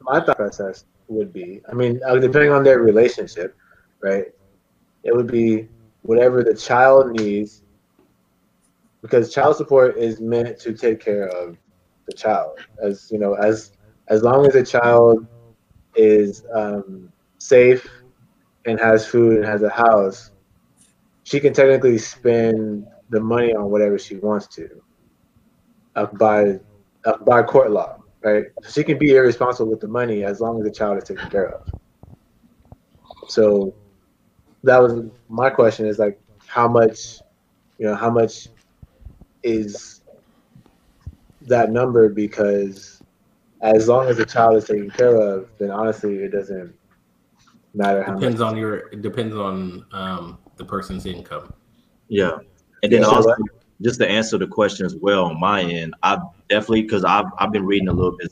my thought process would be. I mean, uh, depending on their relationship, right? It would be whatever the child needs, because child support is meant to take care of the child. As you know, as as long as the child is um, safe and has food and has a house, she can technically spend the money on whatever she wants to, uh, by uh, by court law, right? So she can be irresponsible with the money as long as the child is taken care of. So that was my question: is like how much, you know, how much is that number? Because as long as the child is taken care of, then honestly, it doesn't matter how Depends much. on your. It depends on um, the person's income. Yeah, and then Yeah, also what- just to answer the question as well on my end, I definitely because I've I've been reading a little bit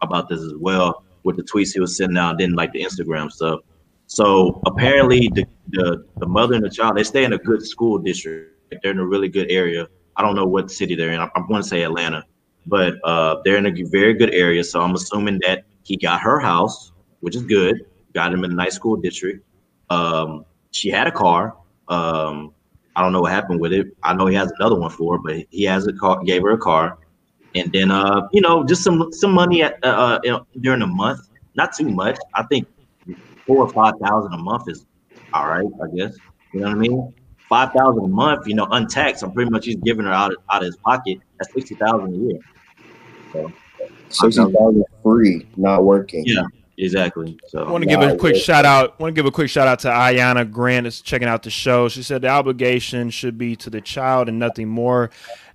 about this as well with the tweets he was sending out, then like the Instagram stuff. So apparently the, the the mother and the child they stay in a good school district. They're in a really good area. I don't know what city they're in. I, am going to say Atlanta, but uh, they're in a very good area. So I'm assuming that he got her house, which is good. Got him in a nice school district. Um, she had a car. Um, I don't know what happened with it. I know he has another one for her, but he has a car. Gave her a car, and then uh, you know, just some some money at uh, uh during the month. Not too much. I think four or five thousand a month is all right. I guess you know what I mean. Five thousand a month, you know, untaxed. I'm pretty much he's giving her out out of his pocket. That's sixty thousand a year. Sixty thousand free, not working. Yeah, exactly. I want to give a Wow. quick shout out. Want to give a quick shout out to Ayana Grant is checking out the show. She said the obligation should be to the child and nothing more,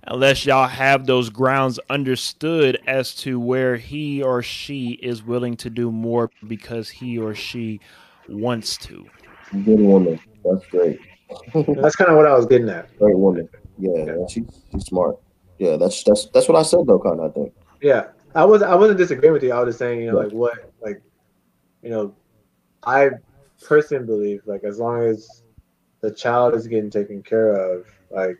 unless y'all have those grounds understood as to where he or she is willing to do more because he or she wants to. Good woman. That's great. That's kind of what I was getting at. Great woman. Yeah, she's she's smart. Yeah, that's that's that's what I said though, kind of. I think. Yeah, I was I wasn't disagreeing with you. I was just saying, you know, like what, like, you know, I personally believe like as long as the child is getting taken care of, like,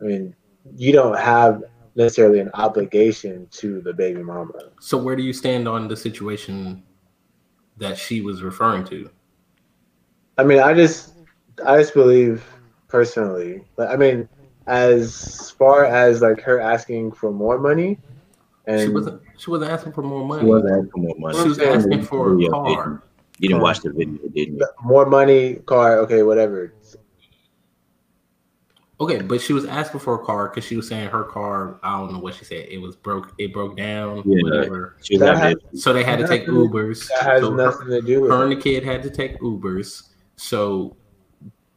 I mean, you don't have necessarily an obligation to the baby mama. So where do you stand on the situation that she was referring to? I mean, I just I just believe personally, like, I mean, as far as like her asking for more money, and She wasn't. She wasn't asking for more money. She wasn't asking for more money. She was asking for a Yeah, car. You didn't watch the video, didn't you? more money, car, okay, whatever. Okay, but she was asking for a car because she was saying her car. I don't know what she said. It was broke. It broke down. Yeah. Whatever. She was That So they had to take Nothing- Ubers. That has So her- nothing to do with her it. and the kid had to take Ubers. So,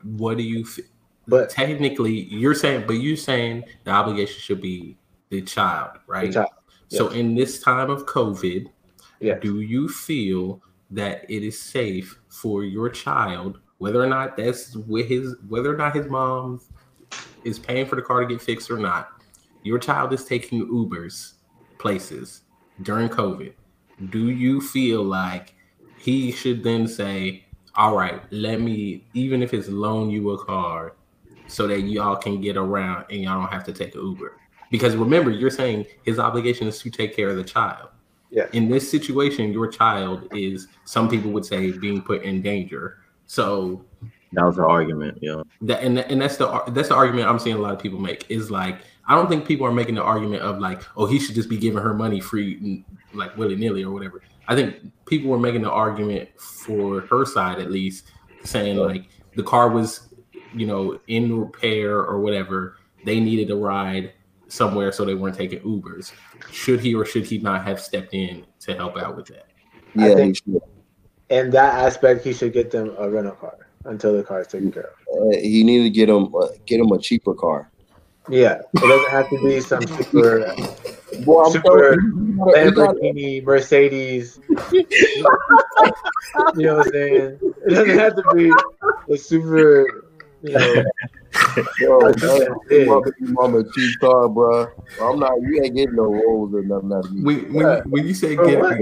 what do you? F- But- technically, you're saying, but you're saying the obligation should be the child, right? The child, So, in this time of COVID, Yes. do you feel that it is safe for your child, whether or not that's with his, whether or not his mom is paying for the car to get fixed or not, your child is taking Ubers places during COVID. Do you feel like he should then say, "All right, let me, even if it's loan you a car, so that y'all can get around and y'all don't have to take an Uber"? Because remember, you're saying his obligation is to take care of the child. Yeah. In this situation, your child is, some people would say, being put in danger. So That was the argument. Yeah. that and and that's the that's the argument I'm seeing a lot of people make is like I don't think people are making the argument of like oh he should just be giving her money free like willy nilly or whatever. I think people were making the argument for her side at least, saying like the car was you know in repair or whatever. They needed a ride somewhere, so they weren't taking Ubers. Should he or should he not have stepped in to help out with that? I Yeah, think- he should. In that aspect, he should get them a rental car until the car is taken care of. Uh, he needed to get him uh, get him a cheaper car. Yeah, it doesn't have to be some super Boy, I'm Super telling you, he gotta- he gotta- Lamborghini, Mercedes. you know what I'm saying? It doesn't have to be a super, you. Yo, That's man, just big. mama, you mama cheap car, bro. I'm not. You ain't getting no rolls or nothing out of me. When when, when you say get what?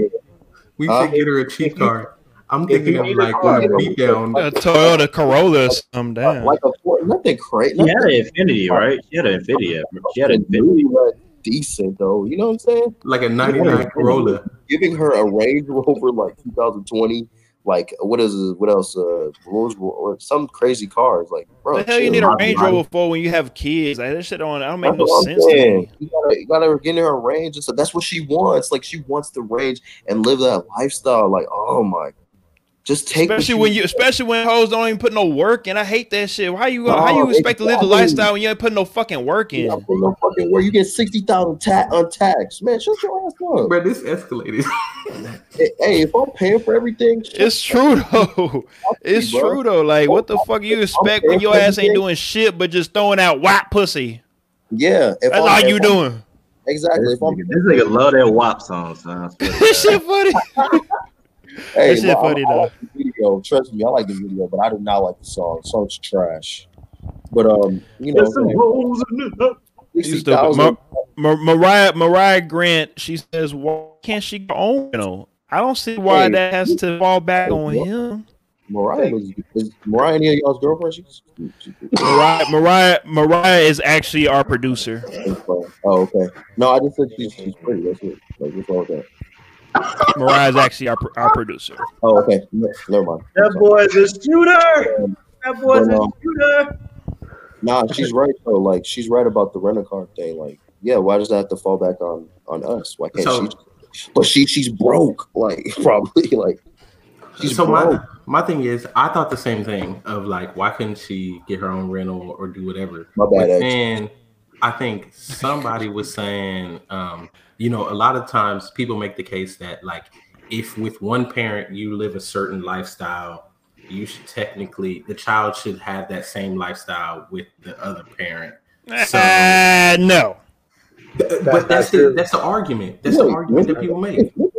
when you say get her a cheap If you- car, I'm thinking you of need a like car, when beat down. A Toyota Corolla, or something down. like a Ford, nothing crazy. She had an Infiniti, right? She had an Infiniti. She had an Infiniti. really decent though. You know what I'm saying? like a 99 Corolla. Giving her a Range Rover like 2020 Like what is what else? Uh, Rolls or some crazy cars. Like bro, the hell you need a Range Rover for when you have kids? Like that shit don't. I don't make That's no sense to me. You gotta, you gotta get in her range, and so that's what she wants. Like she wants the range and live that lifestyle. Like oh my, just take. what Especially when you, especially when hoes don't even put no work in. I hate that shit. How you, how you expect to live the lifestyle when you ain't putting no fucking work in? not put no fucking where you get sixty thousand ta- untaxed. Man, shut your ass up. Bro, this escalated. Hey, hey, if I'm paying for everything, It's true though. It's bro. true though. Like, what the fuck you expect when your ass ain't doing shit but just throwing out white pussy? Yeah, if That's I'm- all if you I'm- doing. Exactly. This nigga, this nigga love that WAP song, son. this shit funny. Hey, that shit well, I- funny, I, though. like the video. Trust me, I like the video, but I do not like the song. The song's trash. But um, you know, There's some holes in it. You stupid. Mar- Mar- Mariah Mariah Grant. She says, "Why can't she go on?" You know, I don't see why Hey. that has to fall back on Hey, him. Mariah was is Mariah any of y'all's girlfriend? She's, she, Mariah Mariah Mariah is actually our producer. oh, okay. No, I just said she's, she's pretty. That's it. Like, what's wrong with that? Mariah is actually our our producer. Oh, okay. Ne- Never mind. That boy's a shooter. That boy's But, a um, shooter. Nah, she's right though. Like she's right about the rental car thing. Like, yeah, why does that have to fall back on on us? Why can't So- she? But she she's broke. Like probably like she's so broke. my my thing is, I thought the same thing of like, why couldn't she get her own rental or do whatever? My bad, But X. then I think somebody was saying, um, you know, a lot of times people make the case that like, if with one parent you live a certain lifestyle, you should technically the child should have that same lifestyle with the other parent. So- Uh, no. but not that's true. the, that's the argument. That's the argument that people make. What?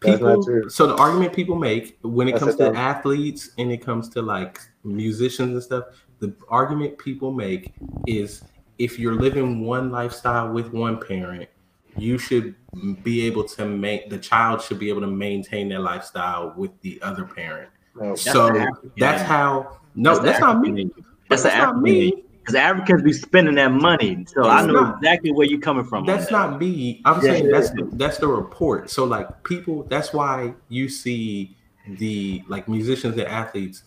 That's not People, true. so the argument people make when it That's comes to dumb- athletes and it comes to like musicians and stuff, the argument people make is if you're living one lifestyle with one parent, you should be able to make the child should be able to maintain their lifestyle with the other parent. No. so that's how no, that's, the not me. That's the That's not me. Because Africans be spending that money. So I know not. exactly where you're coming from. That's that. not me. I'm Yeah, saying that's the, that's the report. So like people, that's why you see the like musicians and athletes,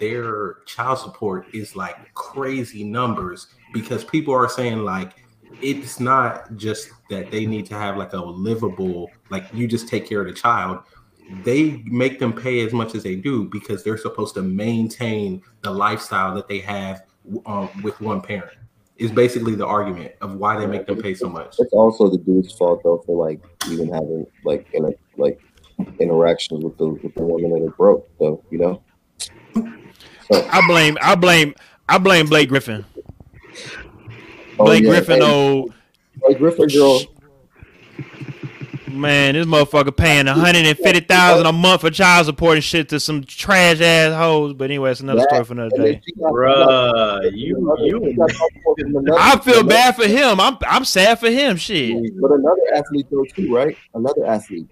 their child support is like crazy numbers because people are saying like it's not just that they need to have like a livable like you just take care of the child. They make them pay as much as they do because they're supposed to maintain the lifestyle that they have um, with one parent. Is basically the argument of why they make them pay so much. It's also the dude's fault though for like even having like in a like interactions with the with the women that are broke though, you know? So, I blame I blame I blame Blake Griffin. Oh, Blake yeah, Griffin, hey, oh Blake Griffin girl. man, this motherfucker paying one hundred and fifty thousand a month for child support and shit to some trash ass hoes. But anyway, it's another that- story for another day. she Bruh, you you she got support from another- I feel bad for him. I'm I'm sad for him. Shit. But another athlete though too, right? Another athlete.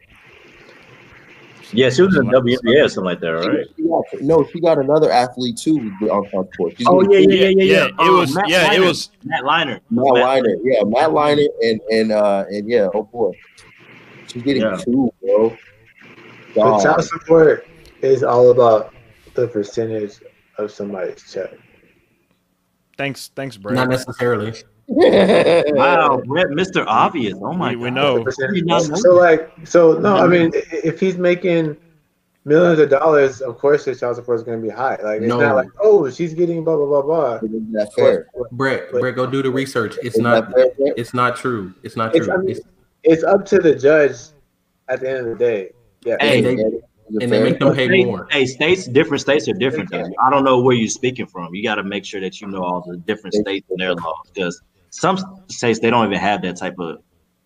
Yeah, she was in WNBA or something like that, right? She got, no, she got another athlete too on on court. Oh getting yeah, yeah, yeah, yeah, Yeah, yeah. it was- Matt yeah, it was- Matt Leinart. Matt Leinart, yeah, Matt Leinart, and and uh and yeah, oh boy, she's getting Yeah. two, bro. But God. child support is all about the percentage of somebody's check. Thanks, thanks, bro. Not necessarily. Wow, Brett, Mr. Obvious. Oh my We- we know. The percentage- You not know So like, so no, I mean, if he's making millions of dollars, of course his child support is going to be high. Like it's No. not like, oh, she's getting blah blah blah blah. Isn't fair? Brett, But- Brett, go do the research. It's Isn't fair, It's not true. It's not It's- true. I mean, It's, It's up to the judge at the end of the day. Yeah. Hey, they- fair? Is it and they make them pay States- more. Hey, states, different states are different. Though. I don't know where you're speaking from. You got to make sure that you know all the different states and their laws because some states they don't even have that type of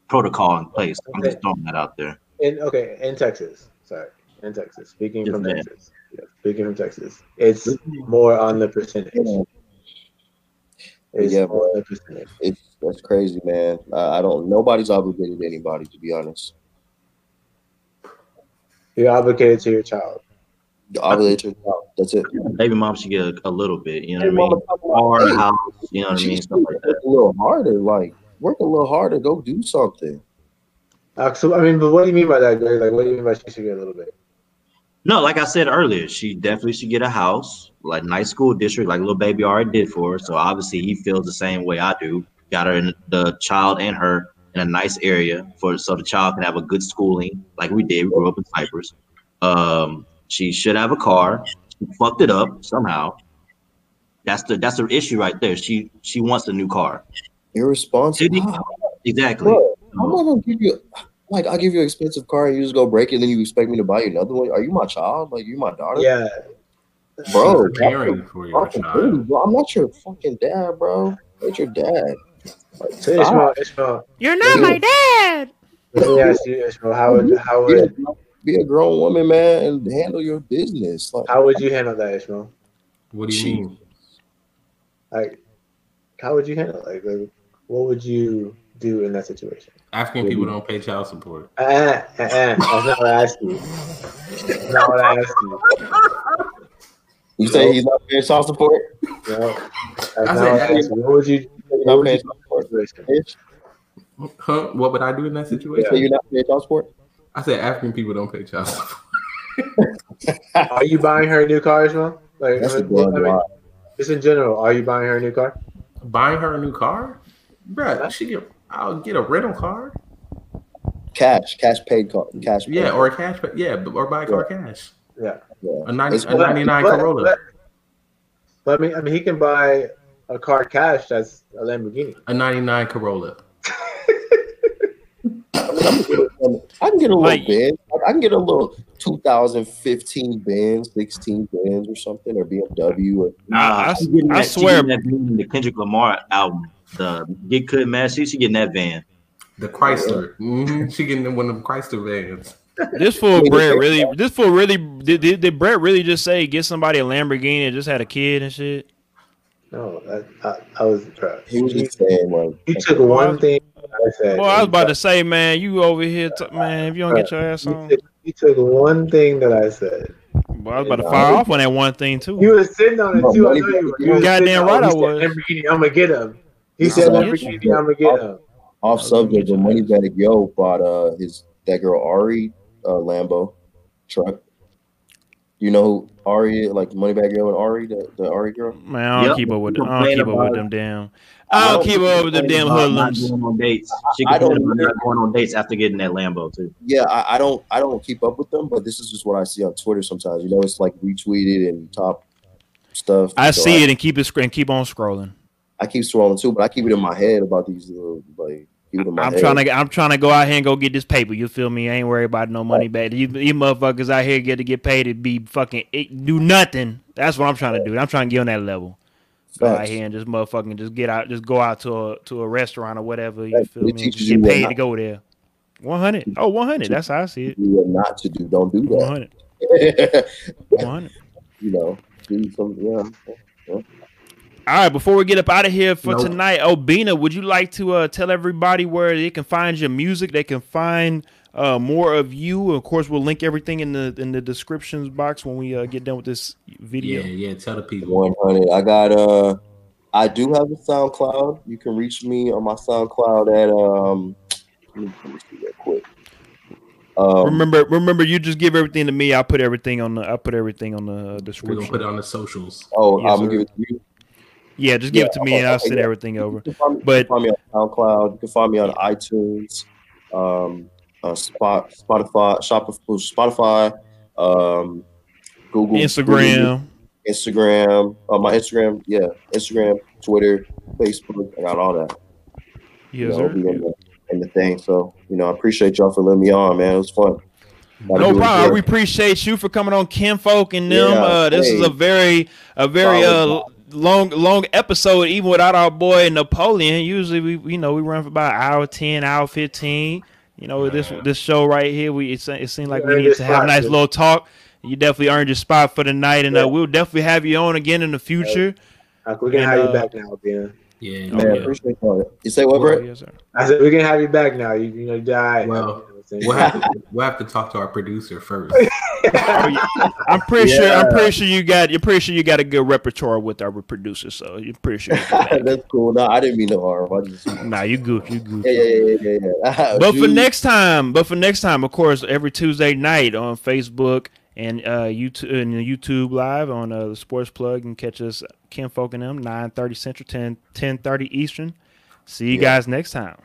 protocol in place. I'm just throwing that out there. In okay, in Texas. Sorry, in Texas. Speaking Yes, from ma'am. Texas. Yeah, speaking from Texas, it's more on the percentage. Yeah. It's Yeah, more on the percentage. It's that's crazy, man. I, I don't. Nobody's obligated to anybody, to be honest. You're obligated to your child. You're obligated to your child. That's it. Baby mom should get a, a little bit. You know Hey, what I mean? mama, talk about- Or hey, house. You know what I mean? Stuff like that. a little harder. Like work a little harder. Go do something. Uh, so I mean, but what do you mean by that, Greg? Like, what do you mean by she should get a little bit? No, like I said earlier, she definitely should get a house, like nice school district, like Lil Baby already did for her. So obviously he feels the same way I do. Got her in the child and her in a nice area for so the child can have a good schooling, like we did. We grew up in Cypress. Um, she should have a car. She fucked it up somehow. That's the that's the issue right there. She she wants a new car. Irresponsible. Exactly. Bro, I'm not gonna give you like I give you an expensive car and you just go break it, and then you expect me to buy you another one. Are you my child? Like you my daughter? Yeah. bro. Preparing for your child. dude, bro. I'm not your fucking dad, bro. It's your dad. Like, Ishmael, Ishmael, You're not my dad. let me ask you, Ishmael, how would how would a, be a grown woman, man, and handle your business. Like, how would you handle that, Ishmael? What do you She- mean? Like, how would you handle it? Like, like, what would you do in that situation? African people don't pay child support. Uh, uh, uh, that's not what I asked you. That's not what I asked you. you say he's not paying child support? No, that's I not said, what I. What would you? What not would you do child in support? that situation? Huh? What would I do in that You situation? say you're not paying child support? I said African people don't pay child support. Are you buying her a new car, Ishmael? Like, That's I a mean, damn I mean, just in general, are you buying her a new car? Buying her a new car, Bruh, She get. I'll get a rental car. Cash, cash paid car, cash. Paid Yeah, or a cash. pay- Yeah, or buy a car cash. Yeah. Yeah. A ninety, a ninety nine But- Corolla. But, but I mean, I mean, he can buy a car cash that's a Lamborghini. A ninety nine Corolla. I can get a little Like- Benz. I can get a little 2015 Benz, 16 Benz or something, or BMW. Or, I- I- she getting I that- swear- getting that van in the Kendrick Lamar album, the Get Good Man. She she getting that van. The Chrysler. hmm She getting one of them Chrysler vans. This fool Brett really. This fool really. Did, did, did Brett really just say get somebody a Lamborghini and just had a kid and shit? No, I, I, I was. Bro, he was you, just saying, like, you took one thing I said. Boy, I was about to say, man, you over here, t- man. If you don't get your ass You on, took, you took one thing that I said. boy, I was about to fire off on that one thing too. You were sitting on it too. I money know you were. You was Goddamn right I was. Lamborghini, I'm gonna get him. He said I'm Lamborghini, I'm gonna get him. off subject, money Moneybagg Yo bought uh his that girl Ari uh, Lambo truck. You know who Ari is? Like Moneybagg Yo and Ari, the, the Ari girl. Man, I don't Yep. keep up with. You I don't keep up with them damn. I don't keep up with them damn hoodlums. Going on dates. She I don't- about not going on dates after getting that Lambo too. Yeah, I, I don't I don't keep up with them, but this is just what I see on Twitter sometimes. You know, it's like retweeted and top stuff. I So see it and keep it and keep on scrolling. I keep scrolling too, but I keep it in my head about these little like keep it in my I'm head. trying to. I'm trying to go out here and go get this paper. You feel me? I ain't worried about no money back. You, you motherfuckers out here get to get paid to be fucking it, do nothing. That's what I'm trying to do. I'm trying to get on that level. Go out here and just motherfucking just get out, just go out to a to a restaurant or whatever. You feel It me? Just get paid to go there. One hundred. Oh, 100. That's how I see it. You are not to do. Don't do that. hundred. One hundred. you know, do some yeah. All right, before we get up out of here for Nope. tonight, Obina, would you like to uh, tell everybody where they can find your music? They can find uh, more of you. Of course, we'll link everything in the in the descriptions box when we uh, get done with this video. Yeah, yeah. Tell the people. One hundred. I got uh I do have a SoundCloud. You can reach me on my SoundCloud at um let me, let me see real quick. Um, remember, remember, you just give everything to me. I'll put everything on the. I'll put everything on the uh, We're gonna description. put it on the socials. oh, Yes, I'm sir. gonna give it to you. Yeah, just give it to me, and I'll send yeah. everything over. You me, But- you can find me on SoundCloud. You can find me on iTunes, um, uh, Spot, Spotify, Shop, Spotify, um, Google, Instagram. Instagram. Uh, my Instagram, yeah, Instagram, Twitter, Facebook. I got all that. you Yes, know, sir. be in the, the thing. So, you know, I appreciate y'all for letting me on, man. It was fun. No problem. We appreciate you for coming on Kinfolk and them. Yeah, uh, this is a very, a very uh. Long, long episode. Even without our boy Napoleon, usually we, you know, we run for about hour ten, hour fifteen. You know, this Yeah. this show right here, we it, se- it seemed like You we need to have a nice little talk. You definitely earned your spot for the night, and Yeah. uh, we'll definitely have you on again in the future. Like, we can And, have uh, you back now, Ben. Yeah. Oh, Man, yeah. appreciate y'all. You say what, Brett? Yes, sir. I said we can have you back now. You, you know, you died. Well, You know what I'm saying? We'll have, to, we'll have to talk to our producer first. I'm pretty sure. I'm pretty sure you got. You're pretty sure you got a good repertoire with our producer. So you're pretty sure. you'll be back. That's cool. No, I didn't mean no harm. I just nah, you goof. You goof. yeah, yeah, yeah, yeah. yeah. But for next time, but for next time, of course, every Tuesday night on Facebook and uh, YouTube and YouTube live on uh, the Sports Plug and catch us Kinfolk and them 9:30 Central, 10 10:30 Eastern. See you Yeah. guys next time.